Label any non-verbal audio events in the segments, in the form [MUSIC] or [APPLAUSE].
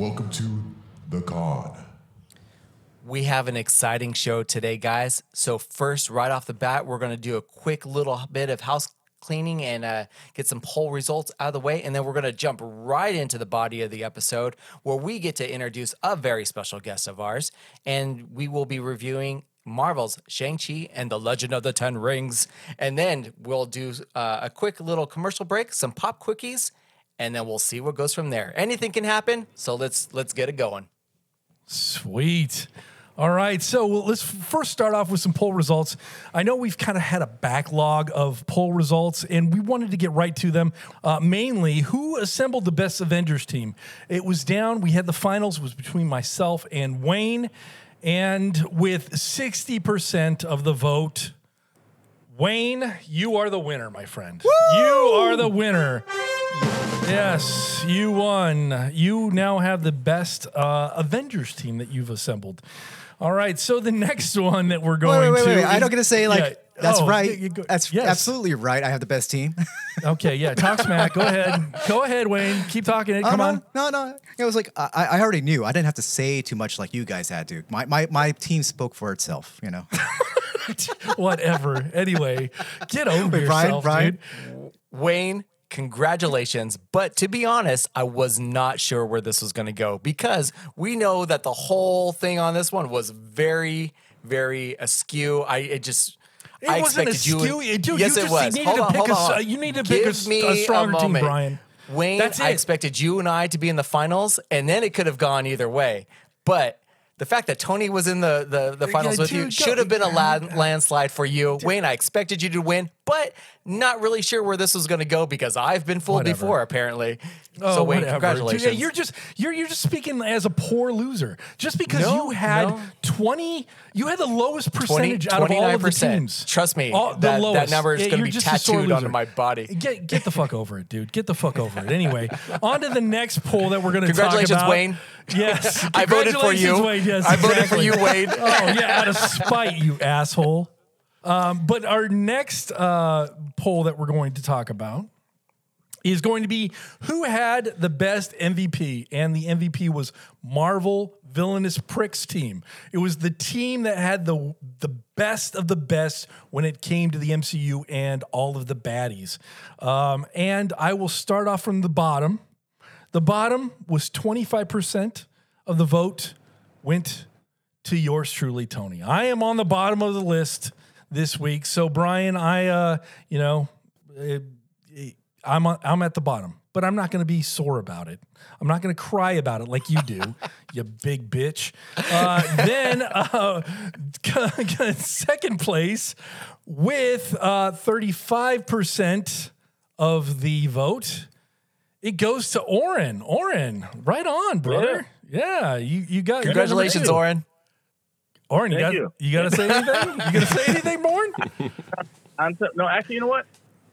Welcome to the con. We have an exciting show today, guys. So, first, right off the bat, we're going to do a quick little bit of house cleaning and uh, get some poll results out of the way. And then we're going to jump right into the body of the episode where we get to introduce a very special guest of ours. And we will be reviewing Marvel's Shang-Chi and the Legend of the Ten Rings. And then we'll do uh, a quick little commercial break, some pop quickies, and then we'll see what goes from there. Anything can happen, so let's let's get it going. Sweet. All right, so let's first start off with some poll results. I know we've kind of had a backlog of poll results, and we wanted to get right to them. Uh, mainly, who assembled the best Avengers team? It was down. We had the finals was between myself and Wayne, and with sixty percent of the vote, Wayne, you are the winner, my friend. You are the winner. Yes, you won. You now have the best uh, Avengers team that you've assembled. All right, so the next one that we're going wait, wait, to. wait. I is- don't get to say like Yeah. that's Oh, right. you- you go- that's yes. absolutely right. I have the best team. [LAUGHS] Okay, yeah, talk smack. Go [LAUGHS] ahead. Go ahead, Wayne. Keep talking it. Oh, Come no, on. no, no. It was like I, I already knew. I didn't have to say too much like you guys had to. My my my team spoke for itself. You know. [LAUGHS] Whatever. Anyway, get over Wait, Brian, yourself, Brian? dude. Wayne, congratulations. But to be honest, I was not sure where this was going to go because we know that the whole thing on this one was very, very askew. I it just. It I wasn't expected you. Dude, yes, you it just was. needed hold to on, pick hold on. s- you need to pick a Give s- me a stronger team, moment. Brian. Wayne, That's I expected you and I to be in the finals, and then it could have gone either way. But the fact that Tony was in the the, the finals with you dude, go- should have been a [LAUGHS] lad, landslide for you. Wayne, I expected you to win, but not really sure where this was going to go because I've been fooled Whatever. before, apparently. Oh, so Wayne, whatever. congratulations. Yeah, you're just you're you're just speaking as a poor loser. Just because No, you had no. 20 you had the lowest 20, percentage out of all of the 29%. teams. Trust me, All- the that, that number is Yeah, going to be just a sore tattooed onto my body. Get get the fuck over it, dude. Get the fuck over it. Anyway, [LAUGHS] on to the next poll that we're going to talk Congratulations, about. [LAUGHS] Wayne. Yes, I voted for you. Wayne. Yes, I voted for you, Wayne. Oh yeah, out of spite, you asshole. Um, but our next uh, poll that we're going to talk about is going to be who had the best MVP, and the MVP was Marvel Villainous Pricks team. It was the team that had the the best of the best when it came to the MCU and all of the baddies. Um, and I will start off from the bottom. The bottom was 25% of the vote went to yours truly, Tony. I am on the bottom of the list this week. So, Brian, I, uh, you know, uh, I'm, on, I'm at the bottom, but I'm not going to be sore about it. I'm not going to cry about it like you do, [LAUGHS] you big bitch. Uh, then, [LAUGHS] uh, [LAUGHS] second place with uh, 35% of the vote it goes to Oren. Oren, right on, brother. Yeah, you you got you got Congratulations, two. Oren. Oren, you Thank got you. you got to say anything? You got to say anything, Oren? [LAUGHS] I'm so, no, actually, you know what?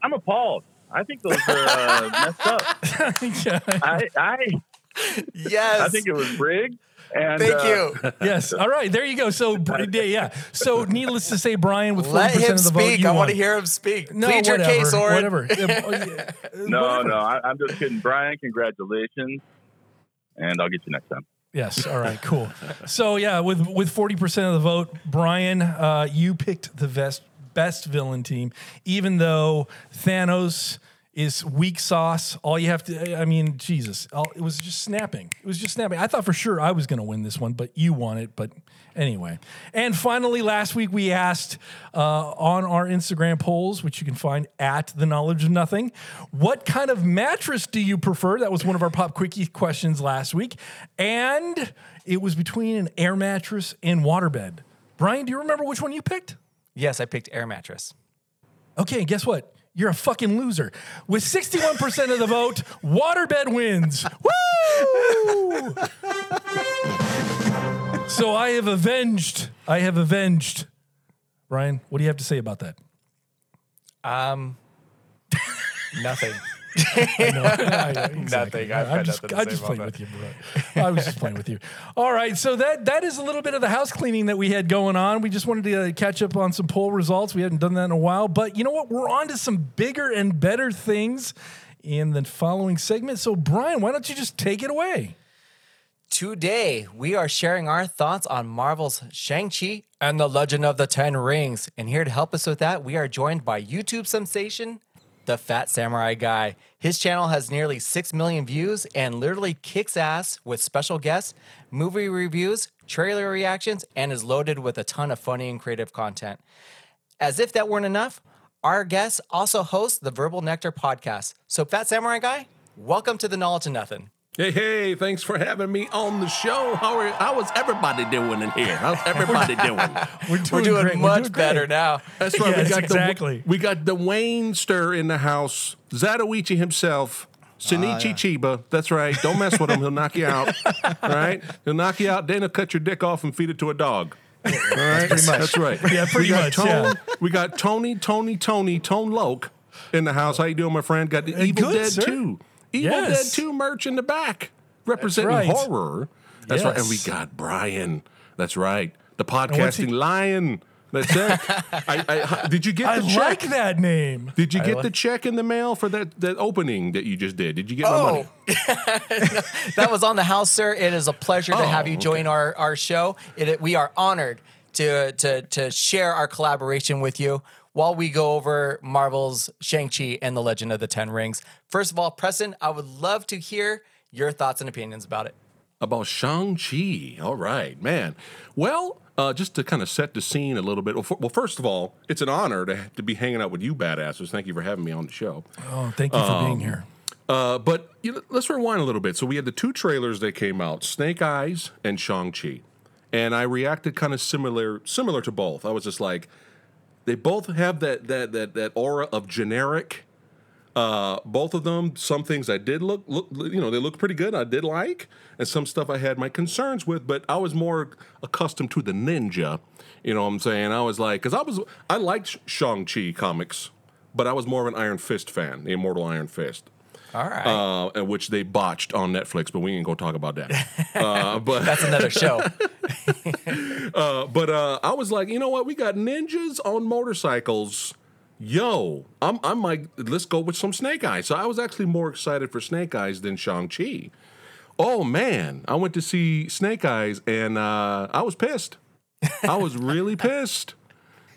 I'm appalled. I think those are uh, messed up. [LAUGHS] Yeah. I, I, Yes. I think it was rigged. And Thank uh, you. [LAUGHS] Yes. All right. There you go. So Br- yeah, yeah. So needless to say, Brian with forty Let him percent of the vote, speak. you I want to hear him speak. No, Plead your whatever, case, Oren. Whatever. Yeah, oh, yeah. No, Whatever. no, I, I'm just kidding. Brian, congratulations. And I'll get you next time. Yes. All right. Cool. So yeah, with with forty percent of the vote, Brian, uh, you picked the best best villain team, even though Thanos is weak sauce. All you have to, I mean, Jesus, all, it was just snapping. It was just snapping. I thought for sure I was going to win this one, but you won it. But anyway, and finally, last week we asked uh, on our Instagram polls, which you can find at the knowledge of nothing, what kind of mattress do you prefer? That was one of our pop quickie questions last week, and it was between an air mattress and waterbed. Brian, do you remember which one you picked? Yes, I picked air mattress. Okay, guess what? You're a fucking loser. With 61% of the vote, waterbed wins. Woo! so I have avenged. I have avenged. Brian, what do you have to say about that? Um, [LAUGHS] nothing. [LAUGHS] [LAUGHS] Exactly. Nothing. I've I'm just, nothing to I'm just playing with you, bro. I was just playing with you. [LAUGHS] All right, so that that is a little bit of the house cleaning that we had going on. We just wanted to uh, catch up on some poll results. We hadn't done that in a while, but you know what? We're on to some bigger and better things in the following segment. So, Brian, why don't you just take it away? Today, we are sharing our thoughts on Marvel's Shang-Chi and the Legend of the Ten Rings. And here to help us with that, we are joined by YouTube sensation, the Phat Samurai Guy. His channel has nearly 6 million views and literally kicks ass with special guests, movie reviews, trailer reactions, and is loaded with a ton of funny and creative content. As if that weren't enough, our guest also hosts the Verbal Nectar podcast. So, Phat Samurai Guy, welcome to the Knowledge of Nothing. Hey, hey, thanks for having me on the show. How are how is everybody doing in here? How's [LAUGHS] everybody doing? [LAUGHS] We're doing, We're doing great. much doing better great. now. That's right. Yes, we got exactly. The, we got Dwayne Stir in the house. Zatoichi himself. Shinichi ah, Chiba. That's right. Don't mess with him. He'll knock you out. All [LAUGHS] right? He'll knock you out. Then he'll cut your dick off and feed it to a dog. All right? That's right. Yeah, pretty we much, Tone, yeah. We got Tony, Tony, Tony, Tone Loc in the house. How you doing, my friend? Got the uh, Evil good, Dead sir. 2. Evil Yes. Dead 2 merch in the back. Representing right. horror. That's right. And we got Brian. That's right. The what's he- podcasting lion. That's it. [LAUGHS] I, I, did you get I the check? like that name. Did you get the check in the mail for that, that opening that you just did? Did you get my Oh, money? [LAUGHS] that was on the house, sir. It is a pleasure to Oh, have you oh, join our, our show. It, it- we are honored to, to, to share our collaboration with you while we go over Marvel's Shang-Chi and the Legend of the Ten Rings. First of all, Preston, I would love to hear your thoughts and opinions about it. About Shang-Chi. All right, man. Well, uh, just to kind of set the scene a little bit. Well, f- well, first of all, it's an honor to, to be hanging out with you badasses. Thank you for having me on the show. Oh, thank you for Um, being here. Uh, but you know, let's rewind a little bit. So we had the two trailers that came out: Snake Eyes and Shang Chi, and I reacted kind of similar, similar to both. I was just like, they both have that that that that aura of generic. Uh, both of them, some things I did look, look, you know, they look pretty good. I did like, and some stuff I had my concerns with. But I was more accustomed to the ninja. You know what I'm saying? I was like, because I was, I liked Shang Chi comics, but I was more of an Iron Fist fan, the Immortal Iron Fist All right. uh, which they botched on Netflix, but we ain't gonna talk about that. [LAUGHS] uh, but That's another show. [LAUGHS] uh, but uh, I was like, you know what? We got ninjas on motorcycles. Yo, I'm I'm like, let's go with some Snake Eyes. So I was actually more excited for Snake Eyes than Shang Chi. Oh man, I went to see Snake Eyes and uh, I was pissed. I was really [LAUGHS] pissed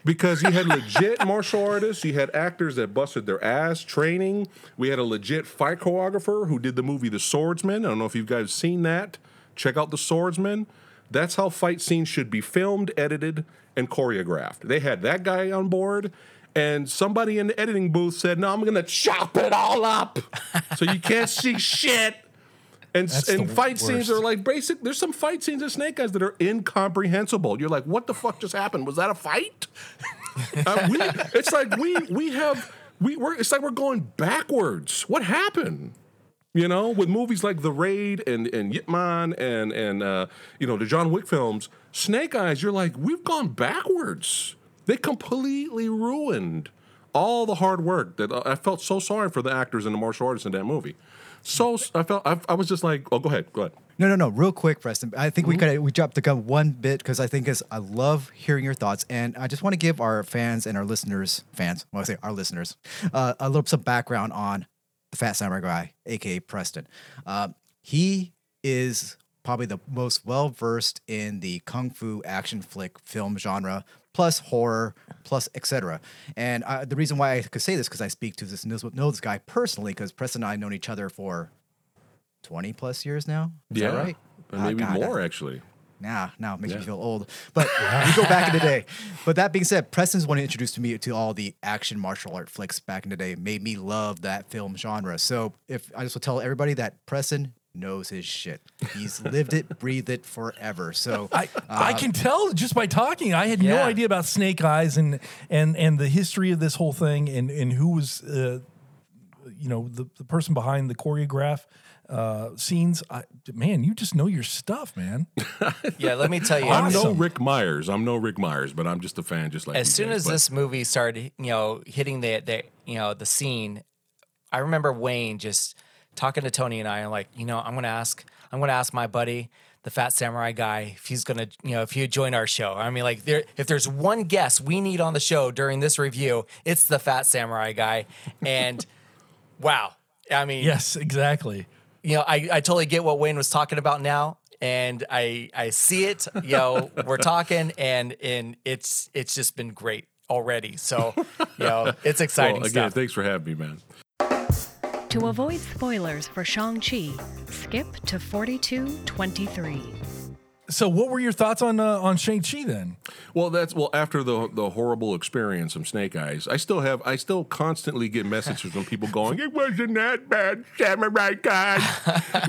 because you had legit [LAUGHS] martial artists, you had actors that busted their ass training. We had a legit fight choreographer who did the movie The Swordsman. I don't know if you guys have seen that. Check out The Swordsman. That's how fight scenes should be filmed, edited, and choreographed. They had that guy on board, and somebody in the editing booth said, "No, I'm to chop it all up, [LAUGHS] so you can't see shit." And, That's and fight scenes are like basic. There's some fight scenes in Snake Eyes that are incomprehensible. You're like, what the fuck just happened? Was that a fight? [LAUGHS] Uh, we, it's like we we have we we're it's like we're going backwards. What happened? You know, with movies like The Raid and and Yip Man and and uh, you know the John Wick films, Snake Eyes. You're like, we've gone backwards. They completely ruined all the hard work that I felt so sorry for the actors and the martial artists in that movie. So I felt I, I was just like, oh, go ahead, go ahead. No, no, no. Real quick, Preston. I think we could we dropped the gun one bit because I think is I love hearing your thoughts, and I just want to give our fans and our listeners, fans, well, I say our listeners, uh, a little some background on the Phat Samurai guy, aka Preston. Uh, he is probably the most well versed in the kung fu action flick film genre, plus horror, plus etc. And uh, the reason why I could say this because I speak to this know, this guy personally because Preston and I have known each other for 20 plus years now. Is that right? Uh, Ah, maybe God, more actually. Nah, now it makes me feel old. But [LAUGHS] we go back in the day. But that being said, Preston's one who introduced me to all the action martial art flicks back in the day, made me love that film genre. So if I just will tell everybody that Preston knows his shit. He's [LAUGHS] lived it, breathed it forever. So I, I can tell just by talking. I had no idea about Snake Eyes and and and the history of this whole thing and and who was uh, you know the, the person behind the choreograph uh, scenes. I, man, you just know your stuff, man. [LAUGHS] Yeah, let me tell you. [LAUGHS] I'm no Ric Meyers. I'm no Ric Meyers, but I'm just a fan, just like as you soon guys, as but- this movie started, you know, hitting the the you know the scene, I remember Wayne just talking to Tony and I, and like, you know, I'm gonna ask, I'm gonna ask my buddy, the Phat Samurai guy, if he's gonna, you know, if he'd join our show. I mean, like, there, if there's one guest we need on the show during this review, it's the Phat Samurai guy, and [LAUGHS] wow, I mean, Yes, exactly. you know, I, I totally get what Wayne was talking about now. and I I see it. You know, [LAUGHS] we're talking, and and it's it's just been great already. So you know, it's exciting Well, again, stuff. thanks for having me, man. To avoid spoilers for Shang-Chi, skip to 4223. So, what were your thoughts on uh, on Shang Chi then? Well, that's well after the the horrible experience of Snake Eyes. I still have I still constantly get messages from people going, "It wasn't that bad, Samurai guy."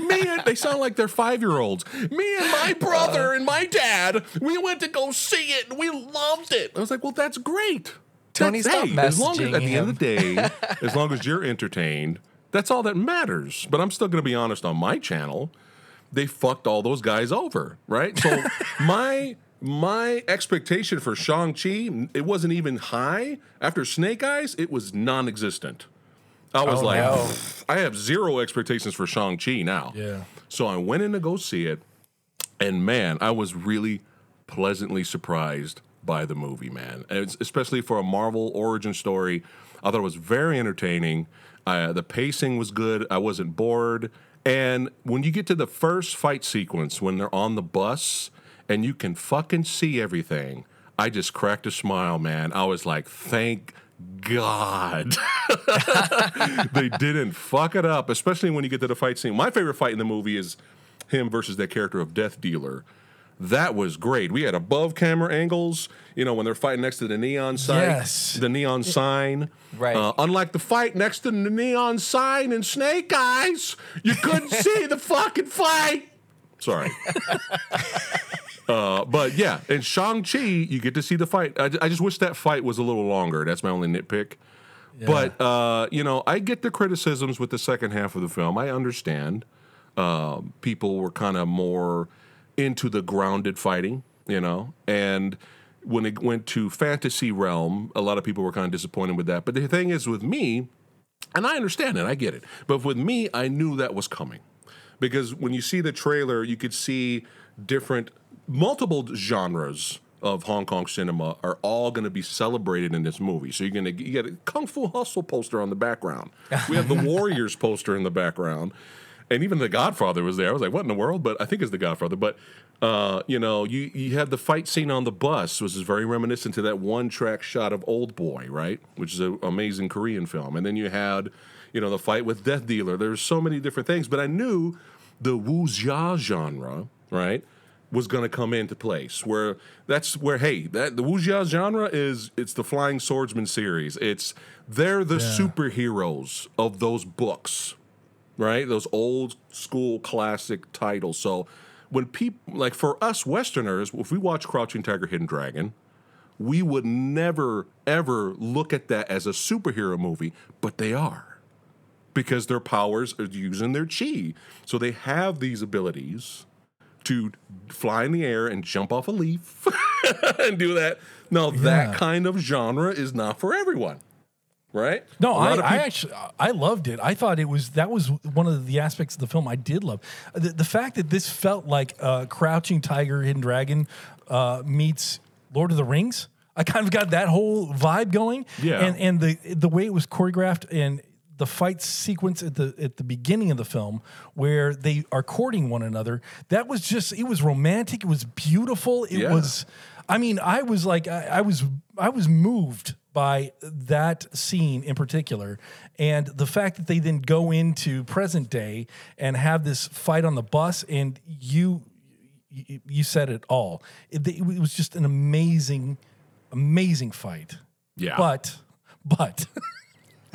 [LAUGHS] Me and they sound like they're five year olds. Me and my brother and my dad, we went to go see it and we loved it. I was like, "Well, that's great." Tony, That's- stop as long as messaging at the end of the day, [LAUGHS] as long as you're entertained, that's all that matters. But I'm still going to be honest on my channel they fucked all those guys over, right? So [LAUGHS] my my expectation for Shang-Chi, it wasn't even high. After Snake Eyes, it was non-existent. I was Oh, like, no. I have zero expectations for Shang-Chi now. Yeah. So I went in to go see it, and man, I was really pleasantly surprised by the movie, man. It's, especially for a Marvel origin story, I thought it was very entertaining. Uh, the pacing was good. I wasn't bored. And when you get to the first fight sequence, when they're on the bus and you can fucking see everything, I just cracked a smile, man. I was like, thank God [LAUGHS] they didn't fuck it up, especially when you get to the fight scene. My favorite fight in the movie is him versus that character of Death Dealer. That was great. We had above camera angles, you know, when they're fighting next to the neon sign. Yes. The neon sign. Right. Uh, unlike the fight next to the neon sign in Snake Eyes, you couldn't [LAUGHS] see the fucking fight. Sorry. [LAUGHS] Uh, but yeah, in Shang-Chi, you get to see the fight. I, I just wish that fight was a little longer. That's my only nitpick. But, uh, you know, I get the criticisms with the second half of the film. I understand. Um, people were kind of more into the grounded fighting, you know, and when it went to fantasy realm, a lot of people were kind of disappointed with that. But the thing is, with me, and I understand it, I get it. But with me, I knew that was coming because when you see the trailer, you could see different, multiple genres of Hong Kong cinema are all going to be celebrated in this movie. So you're going to you get a Kung Fu Hustle poster on the background. We have the [LAUGHS] Warriors poster in the background. And even the Godfather was there. I was like, "What in the world?" But I think it's the Godfather. But uh, you know, you you had the fight scene on the bus, which is very reminiscent to that one track shot of Old Boy, right? Which is an amazing Korean film. And then you had, you know, the fight with Death Dealer. There's so many different things, but I knew the wuxia genre, right, was going to come into place. Where that's where, hey, that the wuxia genre is it's the Flying Swordsman series. It's they're the superheroes of those books, right? Those old school classic titles. So when people like for us Westerners, if we watch Crouching Tiger, Hidden Dragon, we would never ever look at that as a superhero movie, but they are because their powers are using their chi. So they have these abilities to fly in the air and jump off a leaf [LAUGHS] and do that. No, Yeah. that kind of genre is not for everyone. Right? No, I, I actually I loved it. I thought it was that was one of the aspects of the film I did love. The, the fact that this felt like uh, Crouching Tiger, Hidden Dragon uh, meets Lord of the Rings. I kind of got that whole vibe going. Yeah. and and the the way it was choreographed and the fight sequence at the at the beginning of the film where they are courting one another. That was just it was romantic. It was beautiful. It Yeah. was. I mean, I was like, I, I was, I was moved by that scene in particular, and the fact that they then go into present day and have this fight on the bus, and you, you, you said it all. It, it was just an amazing, amazing fight. Yeah. But, but. [LAUGHS]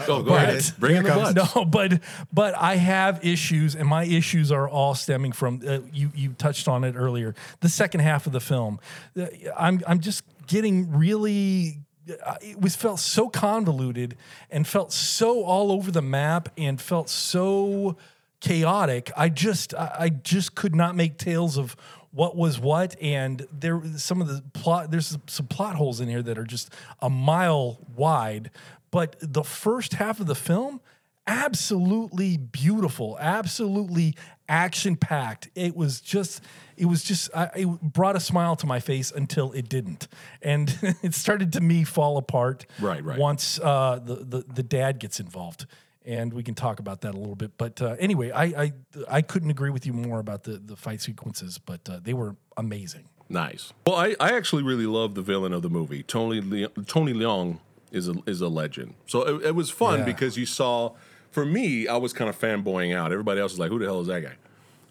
Oh, go ahead. Bring in the comes- [LAUGHS] butts. No, but but I have issues, and my issues are all stemming from uh, you. You touched on it earlier. The second half of the film, Uh, I'm I'm just getting really. Uh, It was felt so convoluted and felt so all over the map and felt so chaotic. I just I, I just could not make tales of what was what. And there some of the plot there's some plot holes in here that are just a mile wide. But the first half of the film absolutely beautiful absolutely action packed it was just it was just I, it brought a smile to my face until it didn't and [LAUGHS] it started to me fall apart Right, right. once uh, the, the the dad gets involved and we can talk about that a little bit. But uh, anyway, I, I I couldn't agree with you more about the the fight sequences, but uh, they were amazing. Nice. Well, I, I actually really love the villain of the movie. Tony Le- Tony Leung is a is a legend. So it, it was fun Yeah. because you saw. For me, I was kind of fanboying out. Everybody else was like, "Who the hell is that guy?"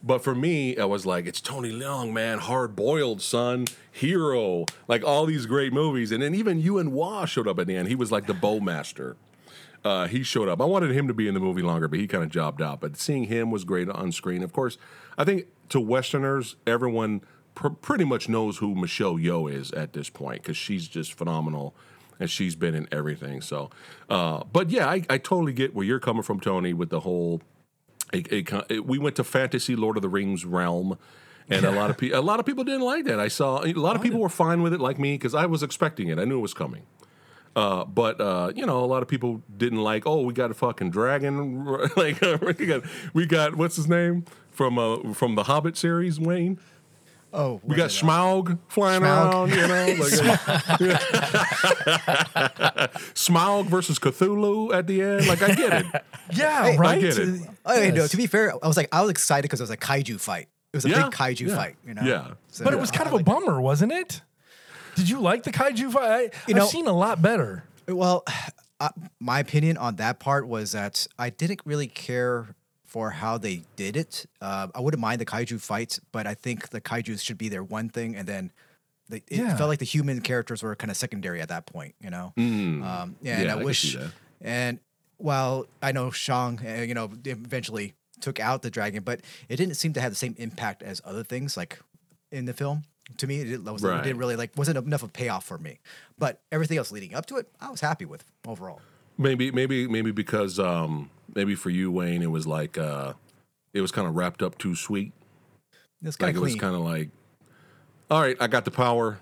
But for me, I was like, "It's Tony Leung, man, hard boiled son, hero, like all these great movies." And then even Yuen Wah showed up at the end. He was like the bowmaster. Uh, he showed up. I wanted him to be in the movie longer, but he kind of jobbed out. But seeing him was great on screen. Of course, I think to Westerners, everyone pr- pretty much knows who Michelle Yeoh is at this point because she's just phenomenal, and she's been in everything. So, uh, but yeah, I, I totally get where you're coming from, Tony, with the whole. It, it, it- we went to fantasy Lord of the Rings realm. And a lot of people, a lot of people didn't like that. I saw a lot of people were fine with it, like me, because I was expecting it. I knew it was coming. Uh, but uh, you know, a lot of people didn't like. Oh, we got a fucking dragon. [LAUGHS] like [LAUGHS] we got, we got what's his name from uh, from the Hobbit series, Wayne. Oh, We got Smaug flying Smaug. around. You know, like [LAUGHS] Smaug versus Cthulhu at the end. Like I get it. [LAUGHS] Yeah, right. get it. Oh, yeah, no, Yes. to be fair, I was like, I was excited because it was a kaiju fight. It was a Yeah, big kaiju yeah, fight, you know. yeah. So, But it was kind of a bummer, wasn't it? Did you like the kaiju fight? I, You I've seen a lot better. Well, [SIGHS] uh, my opinion on that part was that I didn't really care for how they did it. Uh, I wouldn't mind the kaiju fights, but I think the kaiju should be their one thing, and then they, it Yeah. felt like the human characters were kind of secondary at that point. You know. Um, yeah, and Mm. Yeah, I I wish. And while I know Shang, uh, you know, eventually took out the dragon, but it didn't seem to have the same impact as other things like in the film. To me, it didn't, was, it Right. didn't really like wasn't enough of a payoff for me. But everything else leading up to it, I was happy with overall. Maybe, maybe, maybe because um, maybe for you, Wayne, it was like uh, it was kind of wrapped up too sweet. It's Like of it was kind of like, all right, I got the power.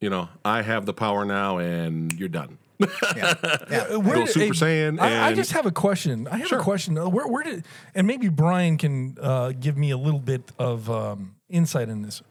You know, I have the power now, and you're done. yeah. [LAUGHS] yeah. Little Super Saiyan I, I just have a question. I have Sure. a question. Uh, Where, where did and maybe Brian can uh, give me a little bit of um, insight in this.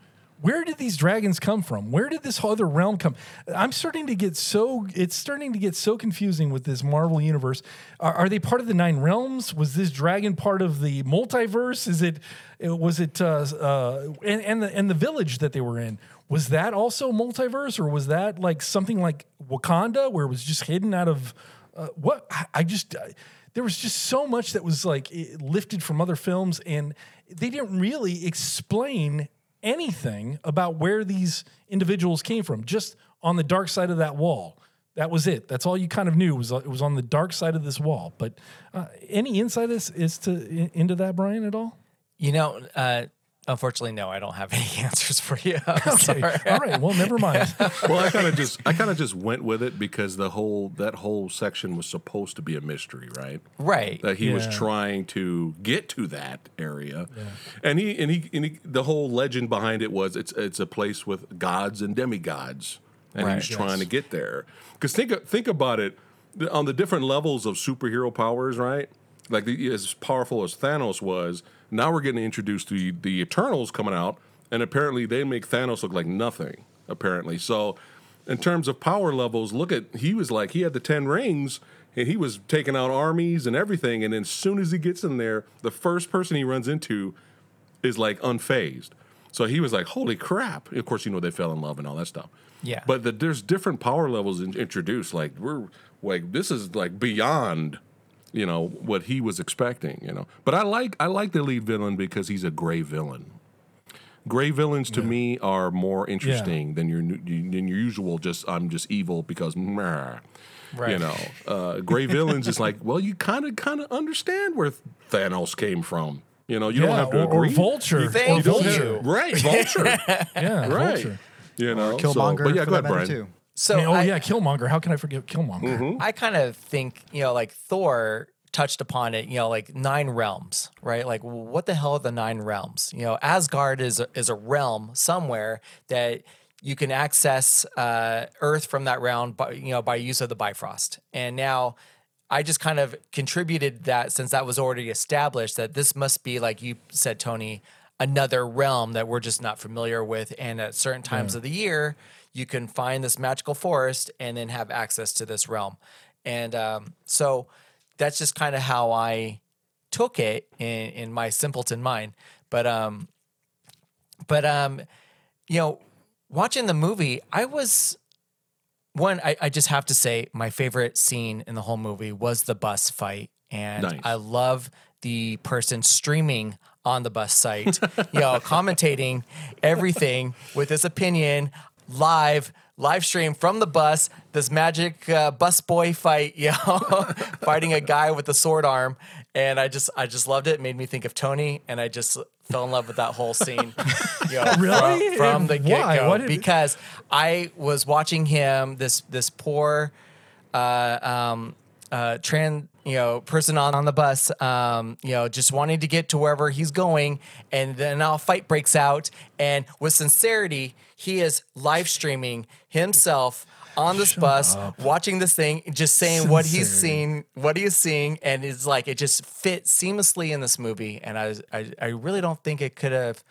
Where did these dragons come from? Where did this other realm come? I'm starting to get so it's starting to get so confusing with this Marvel universe. Are, are they part of the nine realms? Was this dragon part of the multiverse? Is it was it uh, uh, and and the and the village that they were in? Was that also multiverse, or was that like something like Wakanda, where it was just hidden out of uh, what? I, just I, there was just so much that was like lifted from other films, and they didn't really explain anything about where these individuals came from. Just on the dark side of that wall. That was it. That's all you kind of knew was uh, it was on the dark side of this wall. But uh, any insight is, to into that, Brian, at all? You know, uh, unfortunately, no, I don't have [LAUGHS] any answers for you. I'm Okay, sorry. all right. Well, never mind. [LAUGHS] well, I kind of just I kind of just went with it because the whole that whole section was supposed to be a mystery, right? Right. That he was trying to get to that area, and he and he and he, the whole legend behind it was it's it's a place with gods and demigods, and he Right. was trying Yes. to get there. Because think think about it on the different levels of superhero powers, right? Like the, as powerful as Thanos was, now we're getting introduced to the Eternals coming out, and apparently they make Thanos look like nothing. Apparently, so in terms of power levels, look at he was like he had the ten rings, and he was taking out armies and everything. And then as soon as he gets in there, the first person he runs into is like unfazed. So he was like, "Holy crap!" Of course, you know they fell in love and all that stuff. Yeah. But the, there's different power levels in, introduced. Like we're like this is like beyond, you know, what he was expecting. You know. But I like I like the lead villain because he's a gray villain. Gray villains to me are more interesting than your than your usual. Just I'm just evil because meh. You know, uh, gray villains is like, well, you kind of kind of understand where Thanos came from. You know, you don't have to or, or agree. Vulture. You, Thank or you Vulture. have, right, Vulture. [LAUGHS] Yeah, right. Vulture. You know, Killmonger, So, but yeah, for go that ahead, matter, Brian. too. So Man, oh I, yeah, Killmonger. How can I forget Killmonger? Mm-hmm. I kind of think, you know, like Thor touched upon it, you know, like nine realms, right? Like what the hell are the nine realms? You know, Asgard is a, is a realm somewhere that you can access uh, Earth from that realm, by, you know, by use of the Bifrost. And now I just kind of contributed that since that was already established that this must be like you said, Tony, another realm that we're just not familiar with. And at certain times of the year, you can find this magical forest and then have access to this realm. And um, so that's just kind of how I took it in in my simpleton mind. But um, but um, you know, watching the movie, I was one. I, I just have to say, my favorite scene in the whole movie was the bus fight, and Nice. I love the person streaming on the bus site, [LAUGHS] you know, commentating everything with his opinion live. Live stream from the bus, this magic uh, bus boy fight, [LAUGHS] you know, fighting a guy with a sword arm, and I just, I just loved it. it. Made me think of Tony, and I just fell in love with that whole scene. [LAUGHS] You know, Really? from, from the get-go because I was watching him this this poor uh, um, uh, trans you know person on, on the bus um, you know just wanting to get to wherever he's going and then now a fight breaks out and with sincerity he is live streaming himself on this bus watching this thing just saying what he's Sincerity. seeing what he is seeing and it's like it just fit seamlessly in this movie and I, was, I I really don't think it could have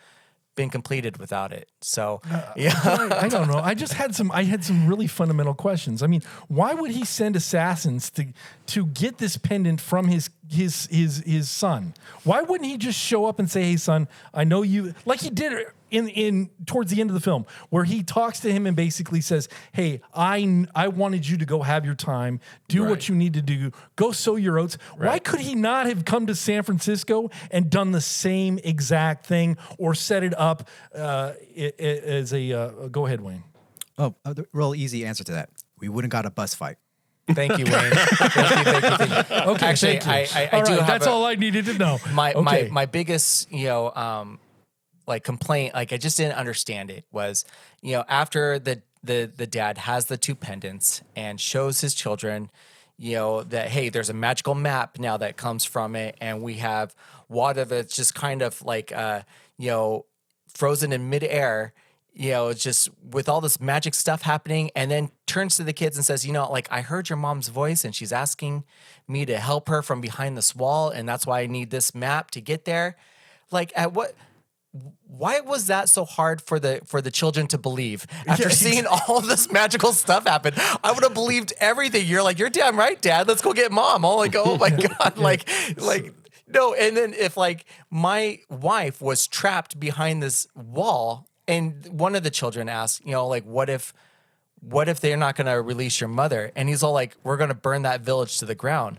been completed without it so uh, uh, yeah I, I don't know. I just had some. I had some really fundamental questions. I mean, why would he send assassins to to get this pendant from his his his his son? Why wouldn't he just show up and say, "Hey, son, I know you," like he did in in towards the end of the film, where he talks to him and basically says, "Hey, I I wanted you to go have your time, do what you need to do, go sow your oats." Why could he not have come to San Francisco and done the same exact thing or set it up uh, i- i- as a uh, go ahead, Wayne? Oh, a real easy answer to that. We wouldn't got a bus fight. Thank you, Wayne. thank you, thank you, thank you. Okay, Actually, thank you. I, I, I All do right, have that's a- all I needed to know. my okay. my my biggest you know um like complaint like I just didn't understand it was you know after the the the dad has the two pendants and shows his children you know that hey there's a magical map now that comes from it and we have water that's just kind of like uh you know frozen in midair you know, it's just with all this magic stuff happening, and then turns to the kids and says, You know, like I heard your mom's voice, and she's asking me to help her from behind this wall, and that's why I need this map to get there. Like, at what? Why was that so hard for the for the children to believe after seeing all this magical stuff happen? I would have believed everything. You're like, you're damn right, Dad. Let's go get mom. I'm like, oh my [LAUGHS] god, like, like no. And then if like my wife was trapped behind this wall, and one of the children asked, you know, like, what if, what if they're not going to release your mother? And he's all like, we're going to burn that village to the ground.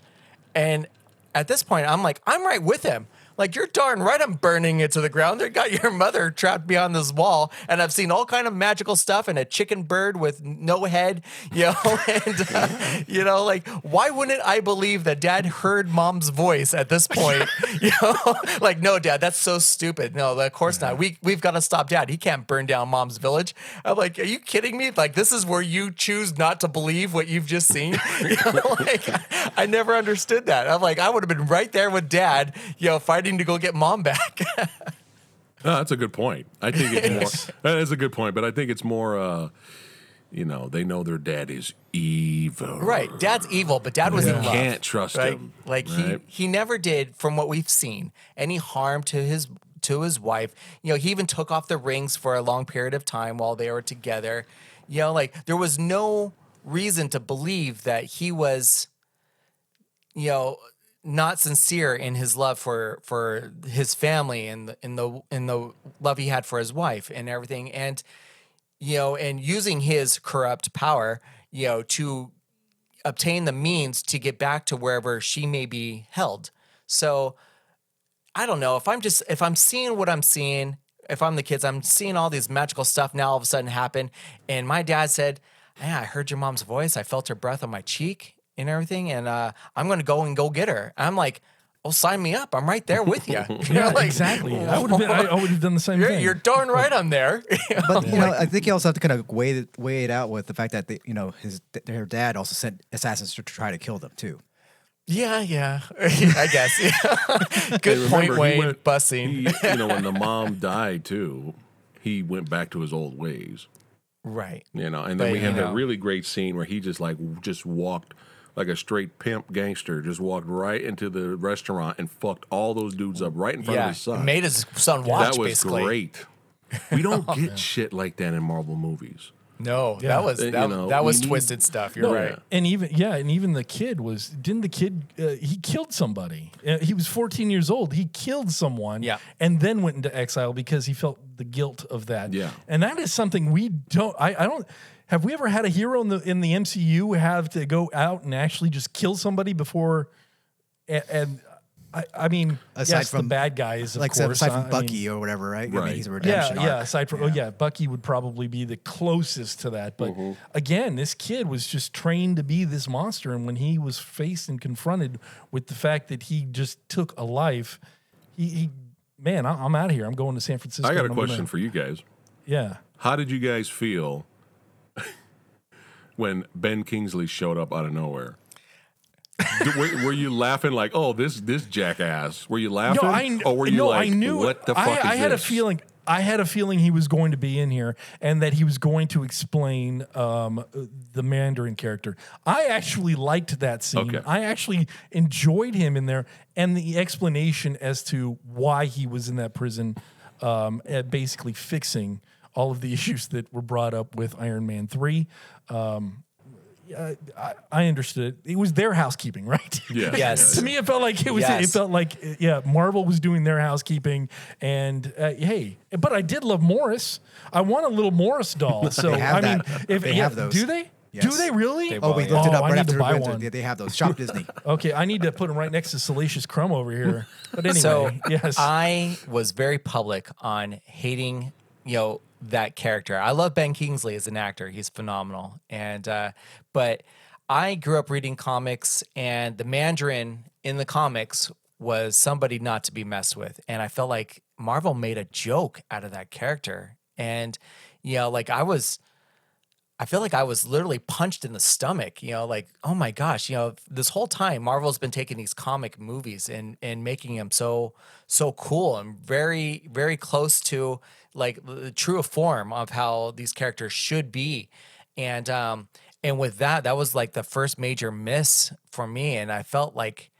And at this point, I'm like, I'm right with him. Like you're darn right, I'm burning it to the ground. They got your mother trapped behind this wall, and I've seen all kind of magical stuff and a chicken bird with no head, you know, [LAUGHS] and uh, you know, like why wouldn't I believe that Dad heard Mom's voice at this point? [LAUGHS] [LAUGHS] you know, like no, Dad, that's so stupid. No, of course not. We we've got to stop Dad. He can't burn down Mom's village. I'm like, are you kidding me? Like this is where you choose not to believe what you've just seen. You know, like I never understood that. I'm like, I would have been right there with Dad, you know, fighting to go get Mom back. [LAUGHS] Oh, that's a good point. I think it's more. That is a good point, but I think it's more. Uh, you know, they know their dad is evil. right, Dad's evil, but Dad was You in love. can't trust right? him. Like right? he he never did, from what we've seen, any harm to his to his wife. You know, he even took off the rings for a long period of time while they were together. You know, like there was no reason to believe that he was, you know, not sincere in his love for for his family and the, in the in the love he had for his wife and everything. And you know, and using his corrupt power, you know, to obtain the means to get back to wherever she may be held. So I don't know if I'm just if I'm seeing what I'm seeing, if I'm the kids, I'm seeing all these magical stuff now all of a sudden happen. And my dad said, Yeah, I heard your mom's voice. I felt her breath on my cheek and everything. And uh, I'm gonna go and go get her. I'm like, Oh, sign me up. I'm right there with [LAUGHS] you. yeah, exactly. [LAUGHS] I would have been. I, I would have done the same You're, thing. you're darn right I'm there. [LAUGHS] But you know, I think you also have to kind of weigh it, weigh it out with the fact that they, you know his their dad also sent assassins to try to kill them too. yeah, yeah. I guess. Yeah. Good Hey, point, Wayne. went- Bussing. he- you know, when the mom died too, he went back to his old ways. right. You know, and then But, we had you that really great scene where he just like just walked like a straight pimp gangster, just walked right into the restaurant and fucked all those dudes up right in front of his son. Made his son watch that was basically. great. We don't [LAUGHS] get shit like that in Marvel movies. No, Yeah. that was Uh, you that, know, that we was need- twisted stuff. You're No, right. And even yeah, and even the kid was didn't the kid uh, he killed somebody. Uh, he was 14 years old. He killed someone Yeah. and then went into exile because he felt the guilt of that. Yeah. And that is something we don't I, I don't have we ever had a hero in the in the MCU have to go out and actually just kill somebody before and, and I, I mean Aside yes, from- the bad guys of like course aside uh, I from mean- Bucky or whatever, right? I mean, Right. he's a yeah, redemption. yeah. arc. Aside from, oh yeah, Bucky would probably be the closest to that. But Mm-hmm. again, this kid was just trained to be this monster, and when he was faced and confronted with the fact that he just took a life, he, he man, I, I'm out of here. I'm going to San Francisco. I got a and I'm gonna- question for you guys. yeah. How did you guys feel when Ben Kingsley showed up out of nowhere? Were, were you laughing like, "Oh, this this jackass"? Were you laughing, No, I or were you no, like, I knew "What the fuck I, is I had this?" a feeling. I had a feeling he was going to be in here and that he was going to explain um, the Mandarin character. I actually liked that scene. Okay. I actually enjoyed him in there and the explanation as to why he was in that prison, um, basically fixing all of the [LAUGHS] issues that were brought up with Iron Man 3. Um, I, I understood. It was their housekeeping, [LAUGHS] right? Yeah. [LAUGHS] Yes. to me, it felt like it was. It felt like yeah, Marvel was doing their housekeeping, and uh, hey, but I did love Morris. I want a little Morris doll. So They have I mean, that. if They yeah, have those. do they? Do they really? They Oh, we Well, looked it yeah. up Oh, I right need after to buy went to- one. They, they have those. Shop Disney. Okay, I need to put them right next to Salacious Crumb over here. But anyway, So yes, I was very public on hating, you know, that character. I love Ben Kingsley as an actor; he's phenomenal. And uh, but I grew up reading comics, and the Mandarin in the comics was somebody not to be messed with. And I felt like Marvel made a joke out of that character, and you know, like I was. I feel like I was literally punched in the stomach, you know, like, oh my gosh, you know, this whole time Marvel's been taking these comic movies and and making them so so cool and very very close to like the true form of how these characters should be. And um and with that, that was like the first major miss for me and I felt like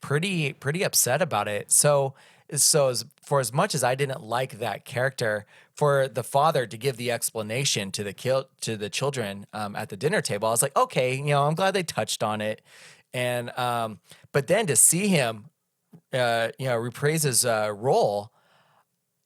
pretty pretty upset about it. So so as, for as much as I didn't like that character, for the father to give the explanation to the kill to the children um, at the dinner table, I was like, okay, you know, I'm glad they touched on it. And um, but then to see him, uh, you know, reprise his uh, role.